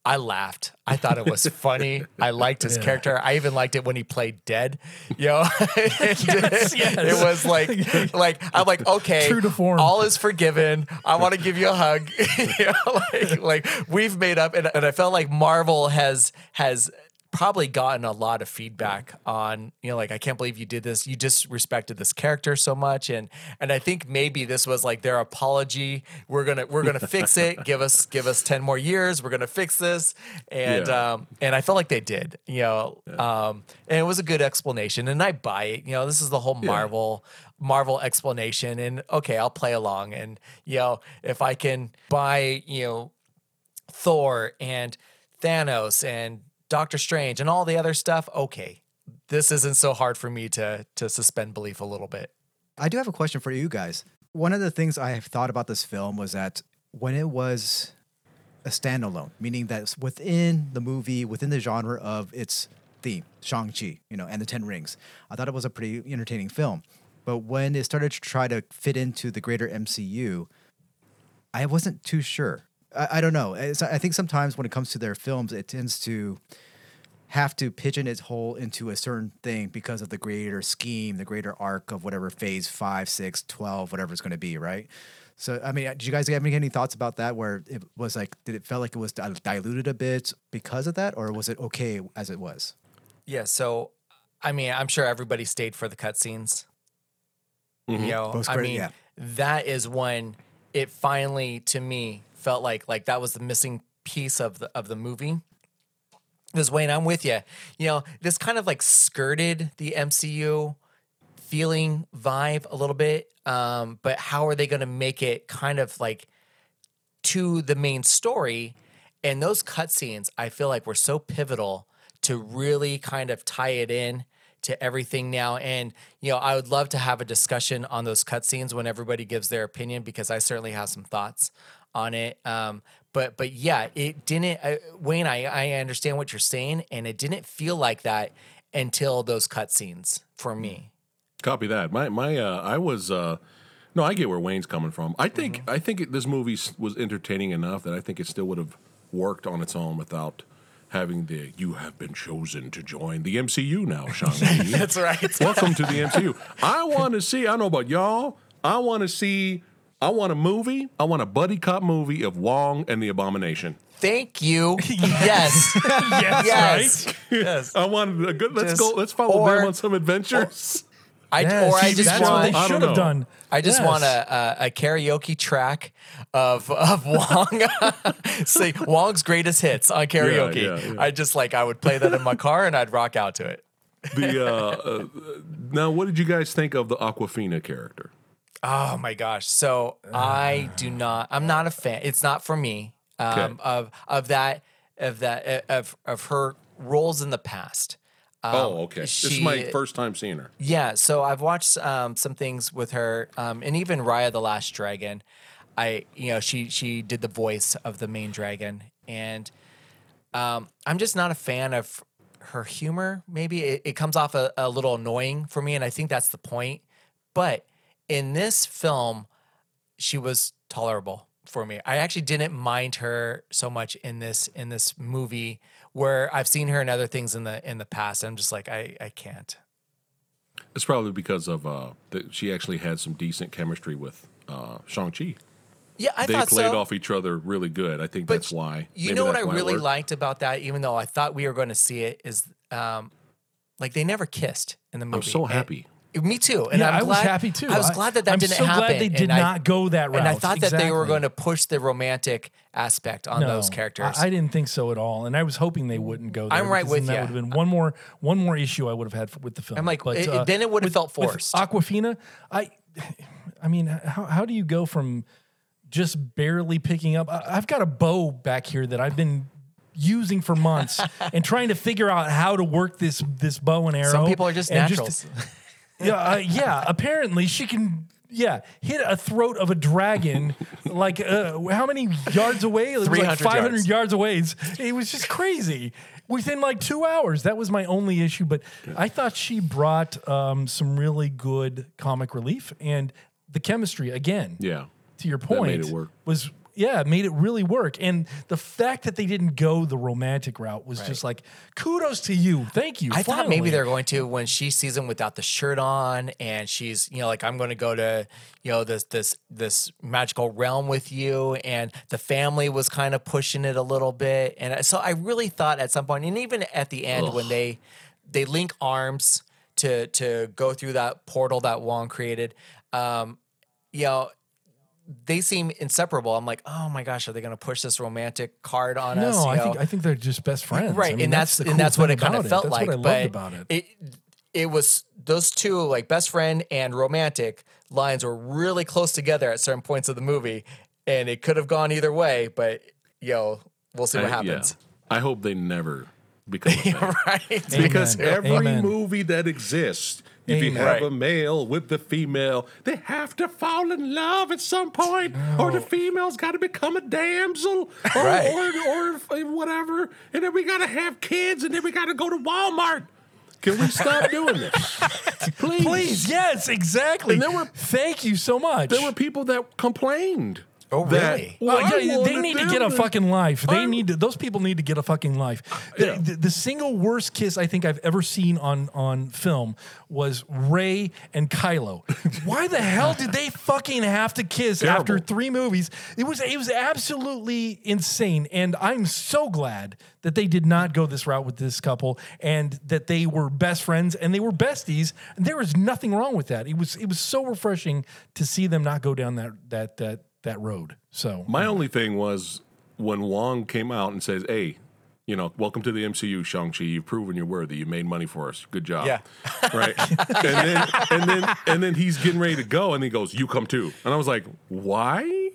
I laughed. I thought it was funny. I liked his [LAUGHS] character. I even liked it when he played dead. You [LAUGHS] know, it, yes. it was like, like I'm like, okay, True to form. all is forgiven. I want to give you a hug. [LAUGHS] you know, like, like we've made up, and, and I felt like Marvel has has probably gotten a lot of feedback on you know like I can't believe you did this. You disrespected this character so much, and and I think maybe this was like their apology. We're gonna we're gonna fix it. [LAUGHS] Give us give us ten more years. We're gonna fix this, and Yeah. um and I felt like they did. You know, um and it was a good explanation, and I buy it. You know, this is the whole Marvel. Marvel explanation and okay, I'll play along and you know, if I can buy, you know, Thor and Thanos and Doctor Strange and all the other stuff, okay. This isn't so hard for me to to suspend belief a little bit. I do have a question for you guys. One of the things I have thought about this film was that when it was a standalone, meaning that within the movie, within the genre of its theme, Shang-Chi, you know, and the Ten Rings, I thought it was a pretty entertaining film. But when it started to try to fit into the greater MCU, I wasn't too sure. I, I don't know. Eh, it's, I think sometimes when it comes to their films, it tends to have to pigeon its hole into a certain thing because of the greater scheme, the greater arc of whatever phase five, six, 12, whatever it's going to be, right? So, I mean, did you guys have any, any thoughts about that where it was like, did it feel like it was diluted a bit because of that, or was it okay as it was? Yeah, so I mean, I'm sure everybody stayed for the cutscenes. Mm-hmm. You know, Post I credit, mean, yeah. that is when it finally, to me, felt like like that was the missing piece of the of the movie. Because Wayne, I'm with you. You know, this kind of like skirted the MCU feeling vibe a little bit. Um, but how are they going to make it kind of like to the main story? And those cutscenes, I feel like were so pivotal to really kind of tie it in to everything now. And you know, I would love to have a discussion on those cutscenes when everybody gives their opinion because I certainly have some thoughts on it. Um, but but yeah, it didn't. Uh, Wayne, I I understand what you're saying, and it didn't feel like that. until those cutscenes for me. Copy that. My my uh, I was uh, no, I get where Wayne's coming from. I think Mm-hmm. I think it, this movie was entertaining enough that I think it still would have worked on its own without having the "you have been chosen to join the MCU now, [LAUGHS] Shang-Chi." That's right. Welcome to the [LAUGHS] MCU. I want to see. I don't know about y'all. I want to see. I want a movie. I want a buddy cop movie of Wong and the Abomination. Thank you. [LAUGHS] yes. yes, Yes. right? yes. I wanted a good. Let's Just- go. Let's follow or- them on some adventures. I, Yes, or I see, just that's want what I they don't should know. have done. I just Yes. want a, a a karaoke track of of [LAUGHS] Wong, say Wong's greatest hits on karaoke. yeah, yeah. I just like I would play that in my car and I'd rock out to it. the uh, uh, now, what did you guys think of the Awkwafina character? Oh my gosh! So I do not. I'm not a fan. It's not for me. Um. Of of that of that of of her roles in the past. oh, okay. this is my first time seeing her. Yeah, so I've watched um, some things with her, um, and even Raya the Last Dragon. I, you know, she she did the voice of the main dragon, and um, I'm just not a fan of her humor. Maybe it, it comes off a, a little annoying for me, and I think that's the point. But in this film, she was tolerable for me. I actually didn't mind her so much in this in this movie, where I've seen her in other things in the in the past. I'm just like I I can't. It's probably because of uh, that she actually had some decent chemistry with uh, Shang Chi. Yeah, I They played so. off each other really good. I think But that's why. You Maybe know what I really liked about that, even though I thought we were going to see it, is um, like they never kissed in the movie. I'm so happy. Me too. And Yeah, I'm I was happy too. I was glad that that I'm didn't so happen. glad they did and I- not go that route. And I thought that they were going to push the romantic aspect on those characters. I, I didn't think so at all, and I was hoping they wouldn't go. There I'm right with then ya. That would have been one more one more issue I would have had with the film. I'm like, But, it- uh, then it would have felt forced. Awkwafina, I, I mean, how how do you go from just barely picking up? I, I've got a bow back here that I've been using for months [LAUGHS] and trying to figure out how to work this this bow and arrow. Some people are just and naturals. Yeah, uh, yeah. Apparently, she can. Yeah, hit a throat of a dragon, like uh, how many yards away? It was like 300 500 yards. yards away. It's- It was just crazy. Within like two hours, that was my only issue. But I thought she brought um, some really good comic relief and the chemistry again. Yeah. To your point, made it work. was yeah, made it really work. And the fact that they didn't go the romantic route was just like kudos to you. Thank you. I thought maybe they're going to when she sees him without the shirt on, and she's you know like I'm going to go to you know this this this magical realm with you, and the family was kind of pushing it a little bit, and so I really thought at some point, and even at the end when they they link arms to to go through that portal that Wong created, um, you know. They seem inseparable. I'm like, oh my gosh, are they going to push this romantic card on us? No, I know? think I think they're just best friends. right I mean, and that's, the and that's what it kind of about felt That's like What I but loved about it. it it was those two like best friend and romantic lines were really close together at certain points of the movie and it could have gone either way but yo we'll see what I- yeah. happens I hope they never become [LAUGHS] a thing. right because every Amen. movie that exists, if you have Right. a male with the female, they have to fall in love at some point, or the female's got to become a damsel, or, Right. or, or whatever, and then we got to have kids, and then we got to go to Walmart. Can we stop [LAUGHS] doing this, please? Please, yes, exactly. And there were- Thank you so much. There were people that complained. Oh, that, really? "Well, yeah, they need to get a fucking life. They I'm- need to. Those people need to get a fucking life. The, Yeah. the, the single worst kiss I think I've ever seen on on film was Rey and Kylo. [LAUGHS] Why the hell did they fucking have to kiss after three movies? It was it was absolutely insane, and I'm so glad that they did not go this route with this couple, and that they were best friends and they were besties. And there was nothing wrong with that. It was it was so refreshing to see them not go down that that that that road. So My only thing was when Wong came out and says, "Hey, you know, welcome to the MCU, Shang Chi. You've proven you're worthy. You made money for us. Good job." Yeah. [LAUGHS] right. and then and then and then he's getting ready to go, and he goes, "You come too." And I was like, "Why?"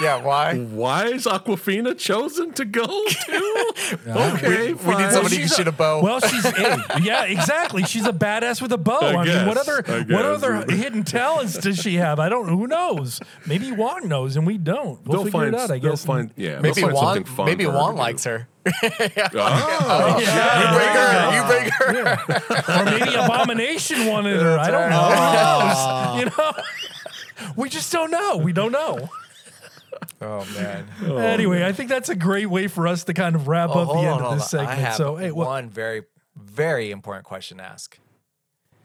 Yeah, why? Why is Awkwafina chosen to go to? [LAUGHS] okay, We fine. need somebody who she's shoot a bow. Well, she's hey, yeah, exactly. She's a badass with a bow. I, mean, what other what other hidden talents does she have? I don't. Who knows? Maybe Wong knows, and we don't. We'll They'll figure find. it out. I they'll guess. find. Yeah, maybe they'll find Juan. something fun Maybe for her likes do. her. Oh, You bring her. You break her. or maybe Abomination wanted her. I don't know. Who knows? [LAUGHS] You know, we just don't know. We don't know. Oh man. Anyway, I think that's a great way for us to kind of wrap Oh, up the end on, of this segment. So, hey, what? one very, very important question to ask.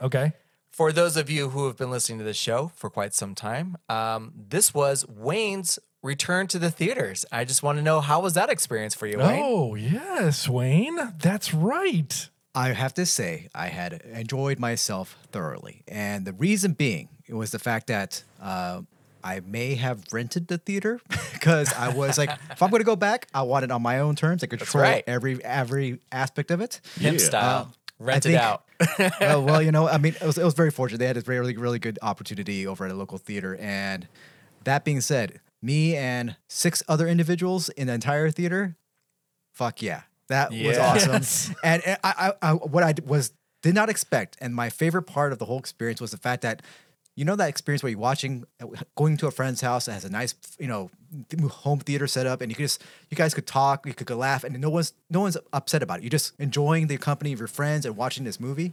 Okay. For those of you who have been listening to this show for quite some time, um, this was Wayne's return to the theaters. I just want to know how was that experience for you, Wayne? Oh yes, Wayne. That's right. I have to say, I had enjoyed myself thoroughly. And the reason being, it was the fact that uh, I may have rented the theater [LAUGHS] because I was like, [LAUGHS] if I'm going to go back, I want it on my own terms. I control right. every every aspect of it. Pimp Yeah. style. Rent it out. [LAUGHS] well, well, you know, I mean, it was, it was very fortunate. They had a really, really good opportunity over at a local theater. And that being said, me and six other individuals in the entire theater, fuck yeah, that was Yes. awesome. [LAUGHS] And, and I, I, I, what I was did not expect, and my favorite part of the whole experience was the fact that. You know that experience where you're watching, going to a friend's house that has a nice, you know, home theater set up, and you could just, you guys could talk, you could go laugh, and no one's, no one's upset about it. You're just enjoying the company of your friends and watching this movie.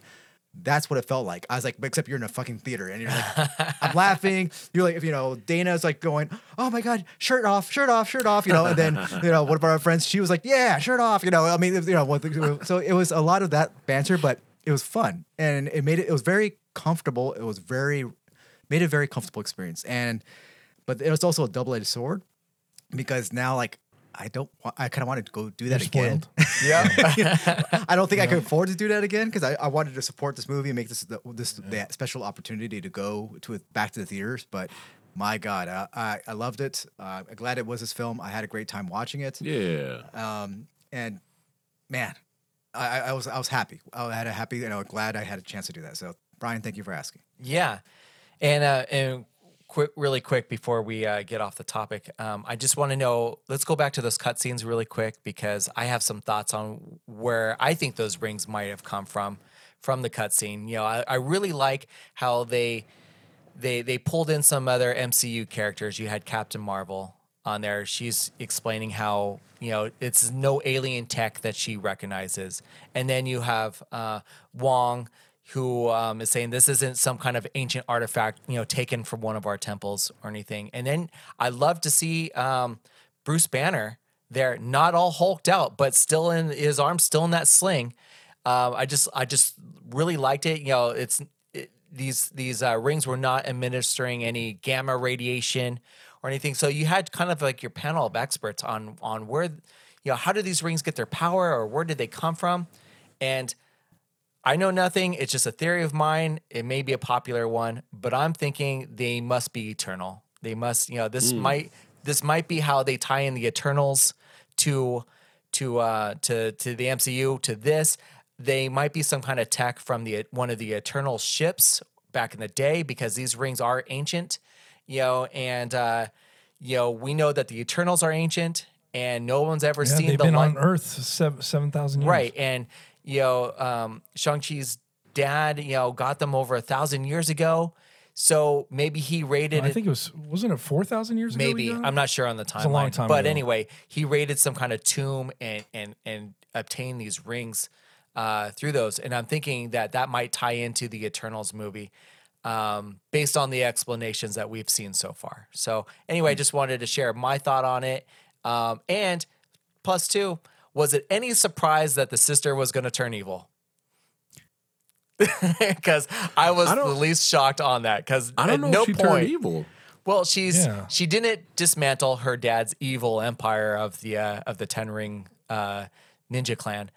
That's what it felt like. I was like, except you're in a fucking theater and you're like, I'm [LAUGHS] laughing. You're like, if you know, Dana's like going, oh my God, shirt off, shirt off, shirt off, you know, and then, you know, one of our friends, she was like, yeah, shirt off, you know, I mean, you know, so it was a lot of that banter, but it was fun and it made it, it was very comfortable. It was very, made a very comfortable experience. And, but it was also a double edged sword because now, like, I don't, wa- I kind of wanted to go do that You're again. [LAUGHS] Yeah. [LAUGHS] I don't think I could afford to do that again because I, I wanted to support this movie and make this the, this the special opportunity to go to it back to the theaters. But my God, I I, I loved it. Uh, I'm glad it was this film. I had a great time watching it. Yeah. Um, and man, I, I I was I was happy. I had a happy, you know, glad I had a chance to do that. So Brian, thank you for asking. Yeah, and uh, and quick, really quick before we uh, get off the topic, um, I just want to know. Let's go back to those cutscenes really quick because I have some thoughts on where I think those rings might have come from from the cutscene. You know, I, I really like how they they they pulled in some other MCU characters. You had Captain Marvel on there. She's explaining how you know it's no alien tech that she recognizes, and then you have uh, Wong who um, is saying this isn't some kind of ancient artifact, you know, taken from one of our temples or anything. And then I love to see um, Bruce Banner there, not all hulked out, but still in his arms, still in that sling. Um, I just, I just really liked it. You know, it's it, these these uh, rings were not administering any gamma radiation or anything. So you had kind of like your panel of experts on on where, you know, how do these rings get their power or where did they come from, and I know nothing. It's just a theory of mine. It may be a popular one, but I'm thinking they must be eternal. They must, you know, this might this might be how they tie in the Eternals to to uh to to the MCU to this. They might be some kind of tech from the one of the Eternal ships back in the day because these rings are ancient, you know, and uh you know, we know that the Eternals are ancient and no one's ever Yeah, seen they've the been light. on Earth seven thousand years. Right. And, you know, um, Shang-Chi's dad, you know, got them over a thousand years ago. So maybe he raided I think it was wasn't it four thousand years ago? maybe. I'm not sure on the timeline. a long time but ago. anyway, he raided some kind of tomb and and and obtained these rings uh, through those. And I'm thinking that that might tie into the Eternals movie. Um, based on the explanations that we've seen so far. So, anyway, I just wanted to share my thought on it. Um, and plus two, was it any surprise that the sister was going to turn evil? [LAUGHS] Because I was I the least shocked on that. Because I don't at know no if she point, turned evil. well, she's Yeah. she didn't dismantle her dad's evil empire of the uh, of the Ten Ring uh, Ninja Clan,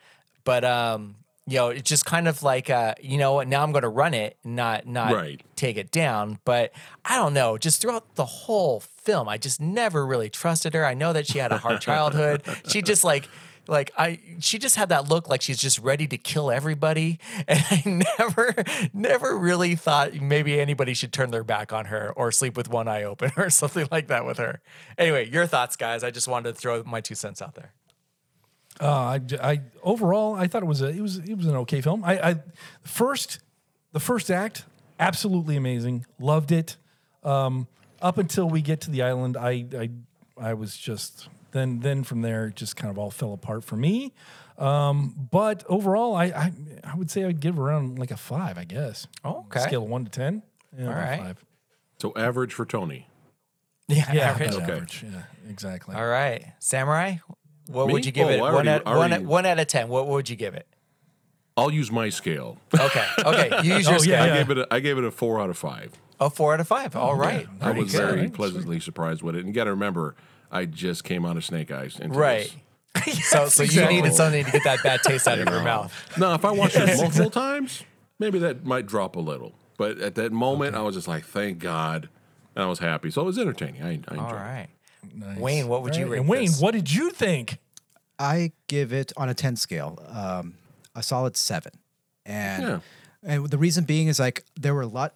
but um, you know, it's just kind of like uh, you know, what, now I'm going to run it, not not Right. take it down. But I don't know, just throughout the whole film, I just never really trusted her. I know that she had a hard [LAUGHS] childhood. She just like like I she just had that look like she's just ready to kill everybody. [LAUGHS] And I never never really thought maybe anybody should turn their back on her or sleep with one eye open [LAUGHS] or something like that with her. Anyway, your thoughts, guys. I just wanted to throw my two cents out there. Uh, I, I overall I thought it was a it was it was an okay film. I, I first the first act absolutely amazing, loved it. Um, up until we get to the island, I I I was just then then from there it just kind of all fell apart for me. Um, but overall, I, I I would say I'd give around like a five, I guess. Oh, okay. Scale of one to ten. Yeah, All about right. Five. So average for Tony. Yeah, [LAUGHS] Yeah, average. Okay. average. Yeah, exactly. All right, Samurai. What Me? would you give Oh, it? I one, already- out, one, already- one out of ten. What would you give it? I'll use my scale. Okay, okay. You use [LAUGHS] your Oh, scale. yeah, I gave it. A, I gave it a four out of five. A four out of five. All right. I was good. very pleasantly surprised with it. And you got to remember, I just came out of Snake Eyes. Into Right. this. [LAUGHS] So, so you exactly. needed something to get that bad taste out of your [LAUGHS] mouth. No, if I watched it [LAUGHS] multiple times, maybe that might drop a little. But at that moment, I was just like, "Thank God," and I was happy. So it was entertaining. I, I enjoyed All it. right. Nice. Wayne, what would you rate And Wayne, this? what did you think? I give it on a 10 scale, um, a solid seven. And Yeah. and the reason being is like there were a lot,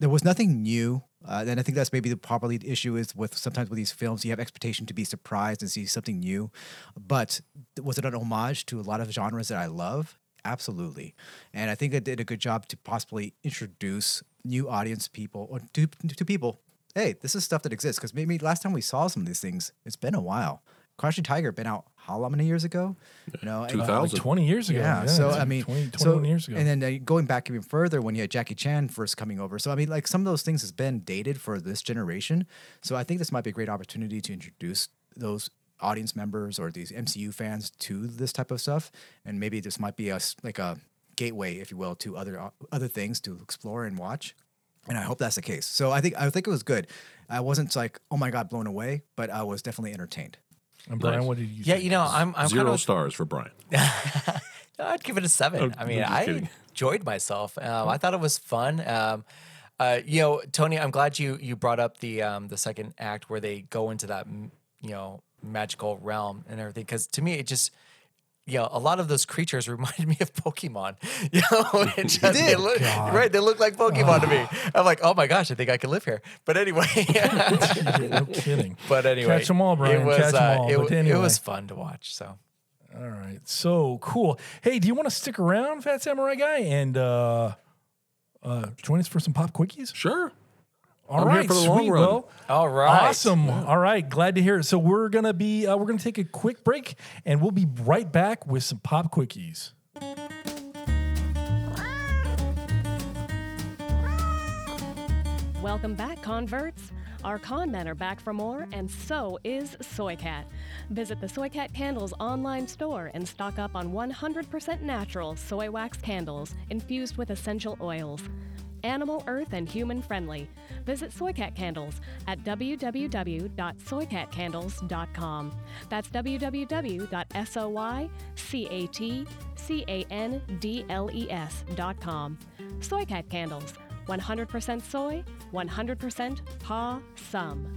there was nothing new. Uh, and I think that's maybe the probably the issue is with sometimes with these films, you have expectation to be surprised and see something new. But was it an homage to a lot of genres that I love? Absolutely. And I think it did a good job to possibly introduce new audience people or to, to people. Hey, this is stuff that exists because maybe last time we saw some of these things, it's been a while. Crouching Tiger been out how long many years ago? You know, and- 2000. 20 years ago. yeah, so it's I mean, 20, so years ago. and then uh, going back even further when you had Jackie Chan first coming over. So I mean, like some of those things has been dated for this generation. So I think this might be a great opportunity to introduce those audience members or these MCU fans to this type of stuff, and maybe this might be a s- like a gateway, if you will, to other uh, other things to explore and watch. And I hope that's the case. So I think I think it was good. I wasn't like, oh my god, blown away, but I was definitely entertained. And Brian, Nice. what did you Yeah, think? you know, I'm, I'm Zero kind of. stars for Brian. [LAUGHS] I'd give it a seven. Oh, I mean, I'm I kidding. enjoyed myself. Um, I thought it was fun. Um, uh, you know, Tony, I'm glad you you brought up the um, the second act where they go into that you know magical realm and everything. Because to me, it just you know a lot of those creatures [LAUGHS] reminded me of Pokemon. [LAUGHS] You know, [LAUGHS] it just, they did? look, right? They look like Pokemon to me. I'm like, oh my gosh, I think I could live here. But anyway. no kidding. But anyway, catch them all, Brian, It was, catch 'em uh, all. It, But w- it was fun to watch. So All right. So cool. Hey, do you want to stick around, Phat Samurai Guy, and uh, uh, join us for some pop quickies? Sure. All I'm here right, for the long sweet. run. Well, all right, awesome. All right, glad to hear it. So we're gonna be uh, we're gonna take a quick break, and we'll be right back with some pop quickies. Welcome back, converts. Our KONMen are back for more, and so is Soycat. Visit the Soycat Candles online store and stock up on 100% natural soy wax candles infused with essential oils. Animal, earth, and human friendly. Visit Soycat Candles at www.soycatcandles.com. That's www.soycatcandles.com. Soycat Candles. 100% soy, 100% paw sum.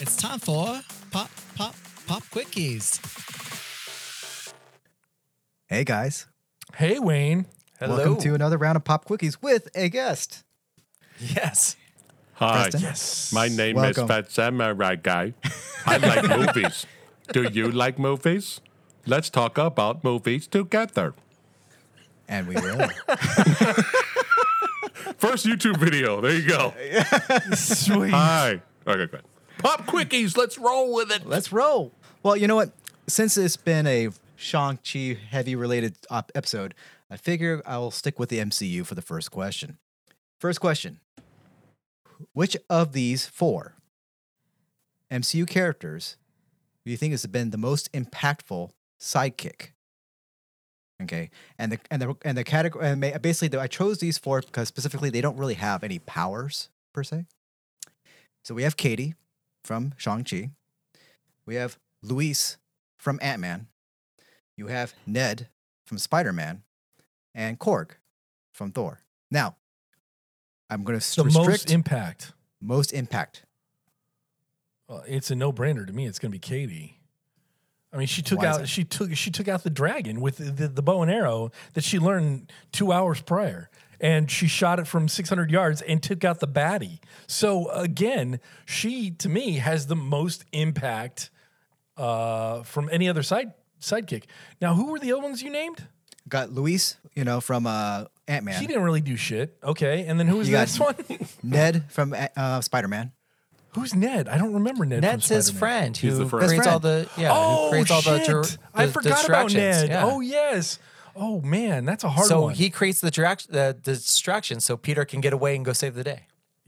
It's time for pop, pop, pop quickies. Hey guys, Hey, Wayne. Hello. welcome to another round of pop quickies with a guest. yes. Hi. Preston? Yes. My name Welcome. is Phat Samurai Guy. I like [LAUGHS] movies. Do you like movies? Let's talk about movies together. And we will. [LAUGHS] First YouTube video. There you go. Sweet. Hi. Okay, good. Pop quickies. Let's roll with it. Let's roll. Well, you know what? Since it's been a Shang-Chi heavy related op- episode, I figure I will stick with the MCU for the first question. First question Which of these four MCU characters do you think has been the most impactful sidekick? Okay, and the and the and the category and basically the, I chose these four because specifically they don't really have any powers per se. So we have Katy from Shang Chi. We have Luis from Ant Man. You have Ned from Spider Man, and Korg from Thor. Now, I'm going to the most impact. most impact. Well, it's a no brainer to me. It's going to be Katy. I mean, she took Why out she took she took out the dragon with the, the bow and arrow that she learned two hours prior, and she shot it from six hundred yards and took out the baddie. So again, she to me has the most impact uh, from any other side sidekick. Now, who were the other ones you named? Got Luis, you know, from uh, Ant Man. He didn't really do shit. Okay, and then who was You the got- next one? [LAUGHS] Ned from uh, Spider Man. Who's Ned? I don't remember Ned. from Ned's his Spider-Man. friend He's who the friend. creates Best all the yeah. Oh who creates all shit! the, dir- I the forgot about distractions. Ned. Yeah. Oh yes. Oh man, that's a hard one. so one. he creates the direct the, the distraction so Peter can get away and go save the day.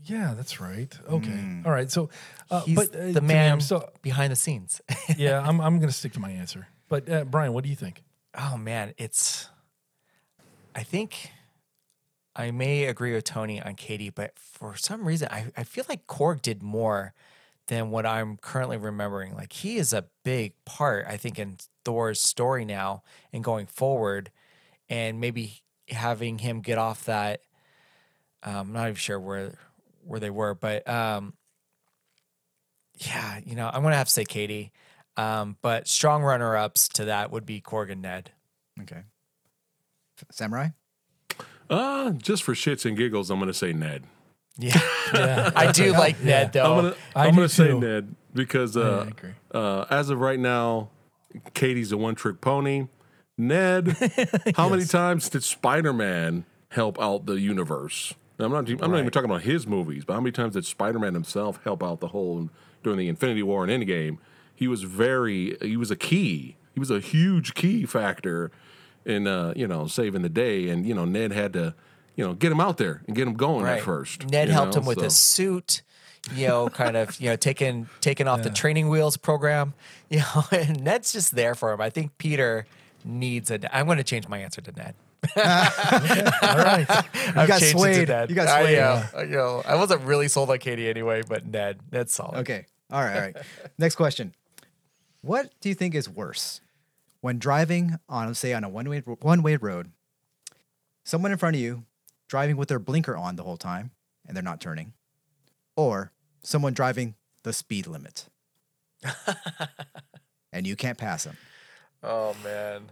Yeah, that's right. Okay. All right. So, uh, He's but uh, to the me, man I'm so behind the scenes. yeah, [LAUGHS] I'm I'm gonna stick to my answer. But uh, Brian, what do you think? oh man, it's. I think I may agree with Tony on Katy, but for some reason, I, I feel like Korg did more than what I'm currently remembering. Like he is a big part, I think, in Thor's story now and going forward, and maybe having him get off that. Um, I'm not even sure where where they were, but um, yeah, you know, I'm gonna have to say Katy. Um, but strong runner ups to that would be Korg and Ned. Okay. Samurai? Uh, just for shits and giggles, I'm going to say Ned. [LAUGHS] Yeah, I do like Ned though. I'm gonna, I I'm gonna say. Ned because uh, agree. uh, as of right now, Katy's a one trick pony. Ned, [LAUGHS] how many times did Spider Man help out the universe? Now, I'm not. I'm not even talking about his movies, but how many times did Spider Man himself help out the whole during the Infinity War and Endgame? He was very. He was a key. He was a huge key factor in uh, you know saving the day, and you know Ned had to you know get him out there and get him going at first. Ned helped know, him with so. his suit. You know, kind of, you know, taking taking off the training wheels program. [LAUGHS] You know, and Ned's just there for him. I think Peter needs a. I'm going to change my answer to Ned. [LAUGHS] All right. I've got changed it to swayed. Ned. You got I, swayed. uh, you know, I wasn't really sold on Katy anyway, but Ned, Ned's solid. Okay. All right. All right. Next question. What do you think is worse when driving on, say, on a one way one way road? Someone in front of you driving with their blinker on the whole time and they're not turning, or someone driving the speed limit [LAUGHS] and you can't pass them. Oh man,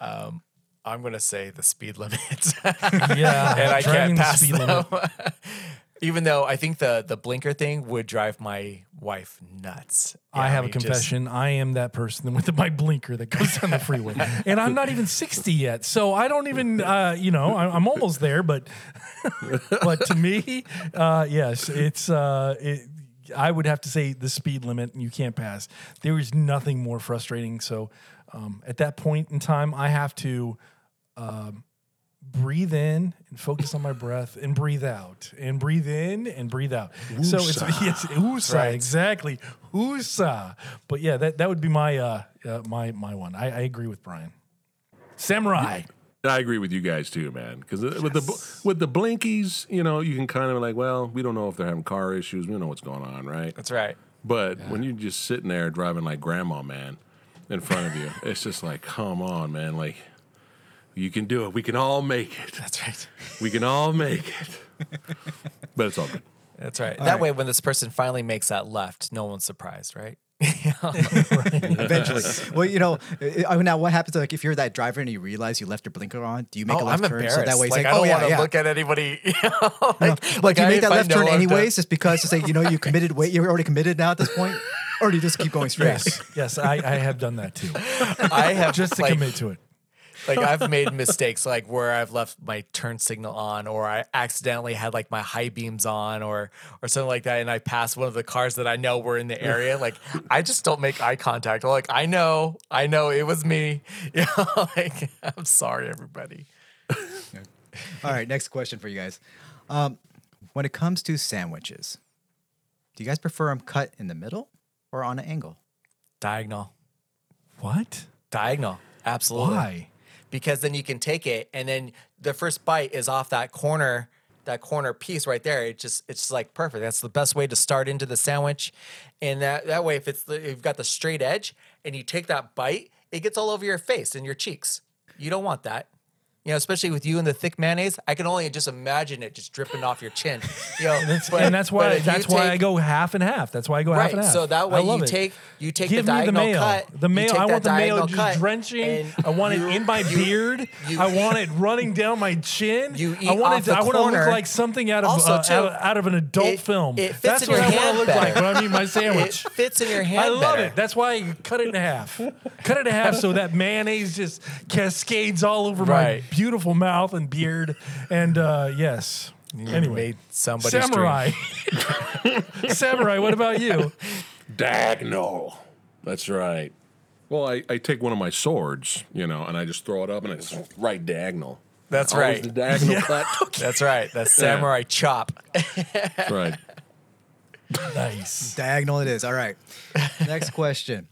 um, I'm going to say the speed limit. [LAUGHS] Yeah, and I can't pass the pass speed them. limit. [LAUGHS] Even though I think the the blinker thing would drive my wife nuts. I Yeah, have a mean, just- confession. I am that person with my blinker that goes down the freeway, [LAUGHS] and I'm not even 60 yet, so I don't even, uh, you know, I- I'm almost there. But, [LAUGHS] but to me, uh, yes, it's. Uh, it, I would have to say the speed limit, and you can't pass. There is nothing more frustrating. So, um, at that point in time, I have to um, breathe in and focus on my breath, and breathe out, and breathe in and breathe out. So it's [LAUGHS] yes, USA, Right. exactly, USA. But yeah, that that would be my uh, uh my my one. I, I agree with Brian. Samurai. I agree with you guys too, man. Because with the with the blinkies, you know, you can kind of like, well, we don't know if they're having car issues. We don't know what's going on, right? That's right. But when you're just sitting there driving like grandma, man, in front of you, it's just like, come on, man, like you can do it. We can all make it. That's right. We can all make it. [LAUGHS] but it's all good. That's right. that way, when this person finally makes that left, no one's surprised, right? [LAUGHS] Eventually. [LAUGHS] well, you know, uh, now what happens like if you're that driver and you realize you left your blinker on? Do you make a oh, left I'm turn embarrassed. so that way it's like, like, I oh don't yeah, want to yeah. look at anybody. You know, No, like, but you I- make that left turn I'm anyways, just because to say you know you committed. Wait, you're already committed now at this point, or do you just keep going straight? Yes, yes, I, I have done that too, I have just to like, commit to it. Like [LAUGHS] I've made mistakes like where I've left my turn signal on or I accidentally had like my high beams on or or something like that and I passed one of the cars that I know were in the area [LAUGHS] like I just don't make eye contact. I'm like I know, I know it was me. [LAUGHS] You know, like I'm sorry everybody. All right, next question for you guys. Um, when it comes to sandwiches, do you guys prefer them cut in the middle or on an angle? Diagonal. What? Diagonal. Absolutely. Why? Because then you can take it and then the first bite is off that corner that corner piece right there. It just it's just like perfect. That's the best way to start into the sandwich. And that that way if it's if you've got the straight edge and you take that bite it gets all over your face and your cheeks. You don't want that You know, especially with you and the thick mayonnaise, I can only just imagine it just dripping off your chin. [LAUGHS] You know, That's, but- and that's why that's why I go half and half. That's why I go half and half. So that way you it. take you take Give the the diagonal mayo. cut. The mayo. I want the mayo just drenching. I want you- it in my you- beard. you- I want it [LAUGHS] running down my chin. You eat I want off it. the I want to look corner. like something out of Also, uh, too, out, of, out of an adult it- film. it fits That's in what your I want to look better. like when I eat my [LAUGHS] It sandwich. fits in your hand I love better. it. That's why you cut it in half. cut it in half so that mayonnaise just cascades all over Right. my beautiful mouth and beard. And uh, yes. Anyway, made somebody's samurai. [LAUGHS] samurai. What about you? Diagonal. That's right. Well, I, I take one of my swords, you know, and I just throw it up and it's right diagonal. That's Always right. The diagonal [LAUGHS] cut. [LAUGHS] That's right. That's samurai chop. That's right. Nice. Diagonal it is. All right. Next question.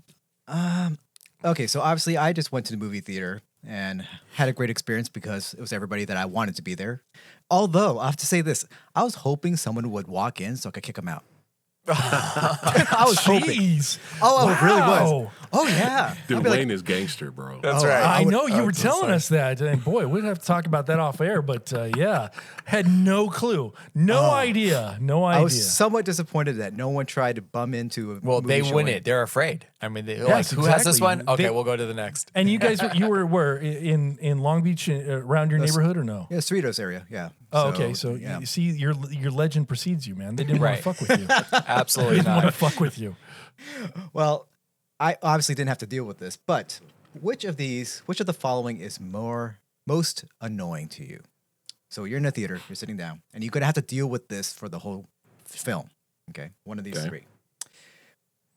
Um, okay, so obviously I just went to the movie theater and had a great experience because it was everybody that I wanted to be there. Although I have to say this, I was hoping someone would walk in so I could kick them out. [LAUGHS] I was hoping. Jeez. Oh, I really was. Wow. Oh yeah. Dude, I'd be like, Wayne is gangster, bro. That's Oh, right. I, I would- know you I were telling sorry. us that, and boy, we'd have to talk about that off air. But uh, yeah, had no clue, no idea, no idea. I was somewhat disappointed that no one tried to bum into a Well, movie they showing. wouldn't. They're afraid. I mean, they, like, who has this one? Okay, They- we'll go to the next. and you guys, [LAUGHS] you were where in in Long Beach, uh, around your neighborhood, or no? Yeah, Cerritos area. Yeah. Oh, okay. So yeah. you see, your your legend precedes you, man. They didn't Right. want to fuck with you. [LAUGHS] Absolutely didn't want to fuck with you. Well, I obviously didn't have to deal with this, but which of these, which of the following is more most annoying to you? So you're in a theater, you're sitting down, and you're gonna have to deal with this for the whole film. Okay, one of these Okay. three.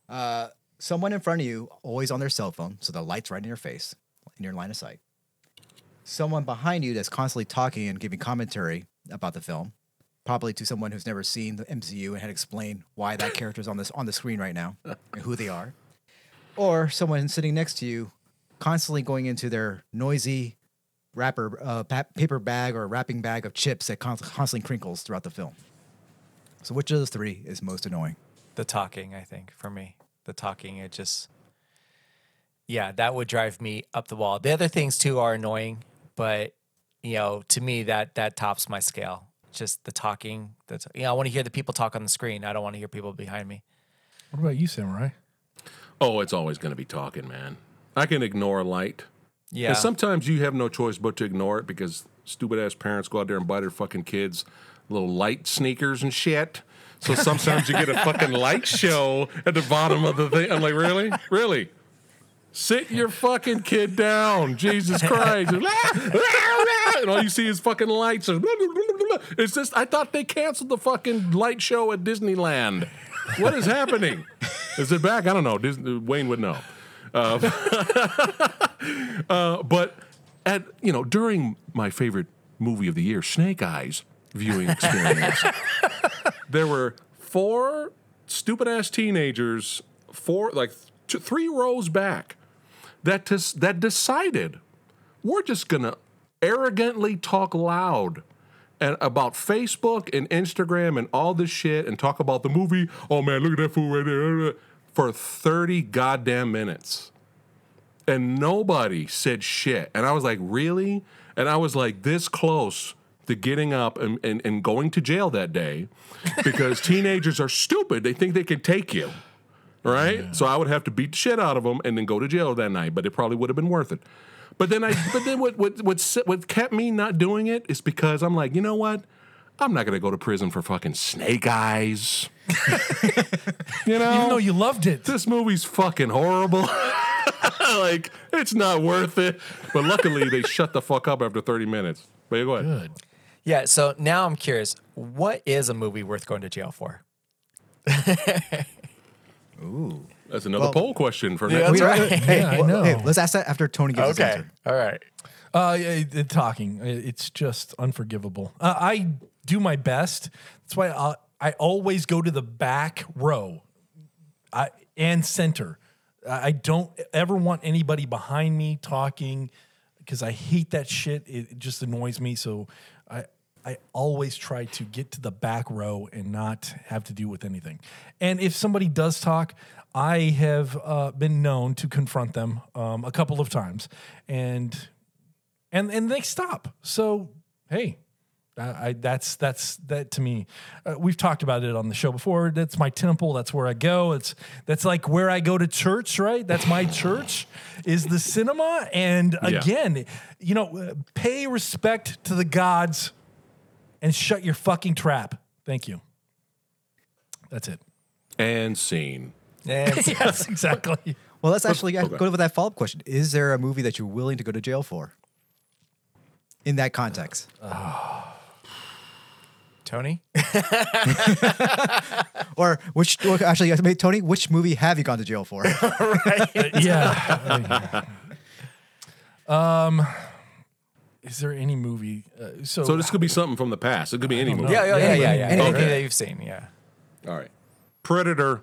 Uh, someone in front of you always on their cell phone, so the light's right in your face, in your line of sight. Someone behind you that's constantly talking and giving commentary about the film, probably to someone who's never seen the MCU and had explained why that [LAUGHS] character's on this on the screen right now and who they are. Or someone sitting next to you, constantly going into their noisy wrapper, uh, pa- paper bag or wrapping bag of chips that con- constantly crinkles throughout the film. So, which of those three is most annoying? The talking, I think, for me, the talking, it just, yeah, that would drive me up the wall. The other things too are annoying, but you know, to me, that that tops my scale. Just the talking. That's you know, I want to hear the people talk on the screen. I don't want to hear people behind me. What about you, Samurai? Oh, it's always going to be talking, man. I can ignore light. Yeah, And sometimes you have no choice but to ignore it because stupid ass parents go out there and buy their fucking kids little light sneakers and shit. So sometimes you get a [LAUGHS] fucking light show at the bottom of the thing. I'm like, really? Really? Sit your fucking kid down. Jesus Christ. [LAUGHS] and all you see is fucking lights. It's just, I thought they canceled the fucking light show at Disneyland. What is happening? Is it back? I don't know. Disney, Wayne would know. [LAUGHS] Uh, but at you know during my favorite movie of the year, Snake Eyes viewing experience, there were four stupid ass teenagers, four like three rows back, that tis, that decided we're just gonna arrogantly talk loud. And about Facebook and Instagram and all this shit and talk about the movie. Oh man, look at that fool right there. For 30 goddamn minutes and nobody said shit. And I was like, really? And I was like this close to getting up and, and, and going to jail that day because [LAUGHS] teenagers are stupid. They think they can take you. Right? So I would have to beat the shit out of them and then go to jail that night, but it probably would have been worth it. But then I but then what what what, what kept me not doing it is because I'm like, you know what? I'm not gonna go to prison for fucking snake eyes. [LAUGHS] you know? Even though you loved it, this movie's fucking horrible. [LAUGHS] like, it's not worth it. But luckily, they shut the fuck up after 30 minutes. But yeah, go ahead. good. Yeah. So now I'm curious. What is a movie worth going to jail for? [LAUGHS] Ooh. That's another Well- poll question for Yeah, next. that's right. Hey, Yeah, I well, know. hey, let's ask that after Tony gives his Okay. answer. All right. Uh, yeah, it- it- talking, i- it's just unforgivable. Uh, I do my best. That's why I, I always go to the back row, I and center. I I don't ever want anybody behind me talking because I hate that shit. It, it just annoys me. So I always try to get to the back row and not have to do with anything. And if somebody does talk, I have uh, been known to confront them um, a couple of times, and and and they stop. So hey, I, I that's that's that to me. Uh, we've talked about it on the show before. That's my temple. That's where I go. It's that's like where I go to church. Right. That's my church. Is the cinema. And Yeah. again, you know, uh, pay respect to the gods, and shut your fucking trap. Thank you. That's it. And scene. And [LAUGHS] yes, exactly. Well, let's actually okay. go with that follow up question. Is there a movie that you're willing to go to jail for? In that context. [SIGHS] Tony, [LAUGHS] Or which, well, actually, Tony, which movie have you gone to jail for? [LAUGHS] yeah. um, is there any movie? Uh, so, So this could be something from the past. It could be any movie. yeah, yeah, yeah, yeah, yeah. Anything. Anything that you've seen, yeah. All right. Predator.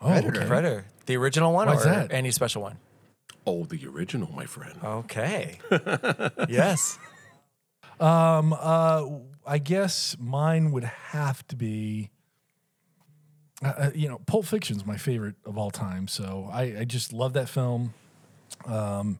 oh, Predator. okay. Predator, the original one, Why's or that? any special one? Oh, the original, my friend. Okay. [LAUGHS] yes. Um, uh, I guess mine would have to be. Uh, uh, you know, Pulp Fiction's my favorite of all time. So I, I just love that film. Um,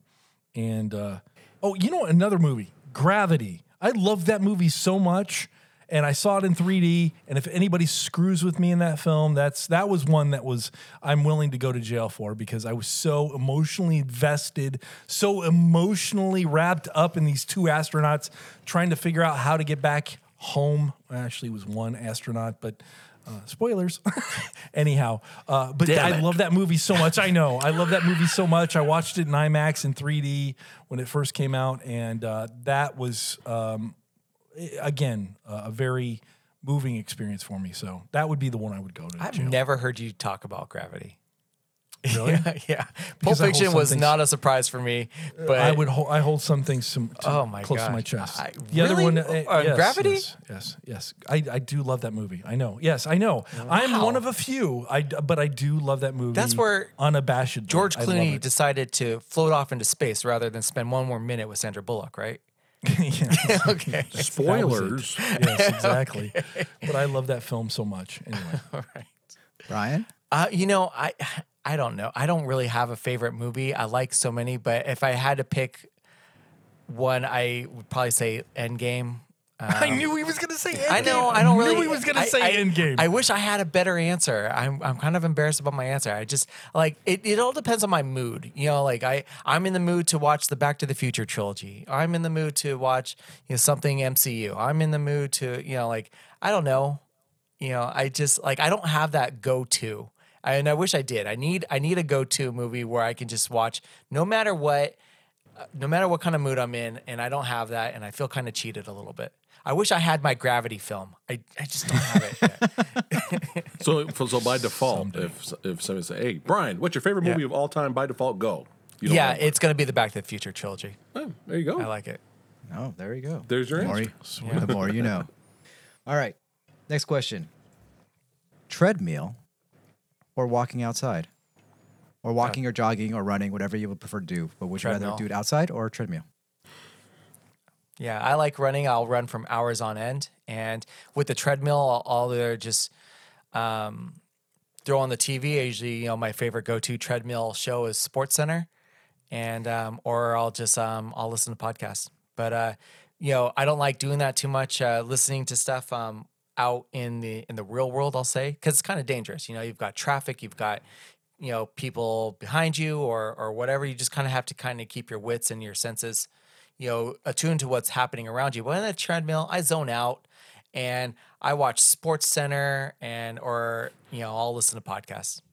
and uh, oh, you know another movie, Gravity. I love that movie so much, and I saw it in 3D. And if anybody screws with me in that film, that's that was one that was I'm willing to go to jail for because I was so emotionally invested, so emotionally wrapped up in these two astronauts trying to figure out how to get back home. Actually, it was one astronaut, but. Uh, spoilers. [LAUGHS] Anyhow, uh, but Damn I it. love that movie so much. I know I love that movie so much. I watched it in IMAX in 3D when it first came out, and uh, that was um, again uh, a very moving experience for me. So that would be the one I would go to. I've jail. never heard you talk about gravity. Really? [LAUGHS] yeah, yeah. Pulp Because I hold Fiction was things- not a surprise for me, but I would. Hold, I hold some things some, to- Oh my close to my chest. I- the other one, uh, Uh, yes, Gravity? Yes, yes, yes. I, I do love that movie. I know. Yes, I know. I'm one of a few. I d- but I do love that movie. That's where unabashedly George I love Clooney decided to float off into space rather than spend one more minute with Sandra Bullock, right? [LAUGHS] Yeah. [LAUGHS] okay. Spoilers. yes, exactly. But I love that film so much. Anyway, All right. Brian? Uh, you know, I I don't know. I don't really have a favorite movie. I like so many, but if I had to pick one, I would probably say Endgame. [LAUGHS] I um, knew he was going to say. Endgame. I know. I don't knew really. he was going to I- say I, Endgame. I wish I had a better answer. I'm I'm kind of embarrassed about my answer. I just like it. It all depends on my mood. You know, like I I'm in the mood to watch the Back to the Future trilogy. I'm in the mood to watch you know something MCU. I'm in the mood to you know like I don't know. You know, I just like I don't have that go to. And I wish I did. I need I need a go to movie where I can just watch no matter what uh, no matter what kind of mood I'm in, and I don't have that, and I feel kind of cheated a little bit. I wish I had my Gravity film. I, I just don't have it. yet. [LAUGHS] So, so by default, if if somebody say, "Hey, Brian, what's your favorite movie of all time?" By default, go. You yeah, it's gonna be the Back to the Future trilogy. Oh, there you go. I like it. Oh, there you go. There's your the more, answer. the more you know. [LAUGHS] All right. Next question. Treadmill or walking outside? Or walking or jogging or running, whatever you would prefer to do. But would you rather Treadmill. do it outside or treadmill? Yeah, I like running. I'll run from hours on end, and with the treadmill, I'll, I'll either just um, throw on the TV. I usually, you know, my favorite go-to treadmill show is Sports Center, and um, or I'll just um, I'll listen to podcasts. But uh, you know, I don't like doing that too much. Uh, listening to stuff um, out in the in the real world, I'll say, because it's kind of dangerous. You know, you've got traffic, you've got you know people behind you or or whatever. You just kind of have to kind of keep your wits and your senses you know, attuned to what's happening around you. But on the treadmill, I zone out and I watch Sports Center and or you know, I'll listen to podcasts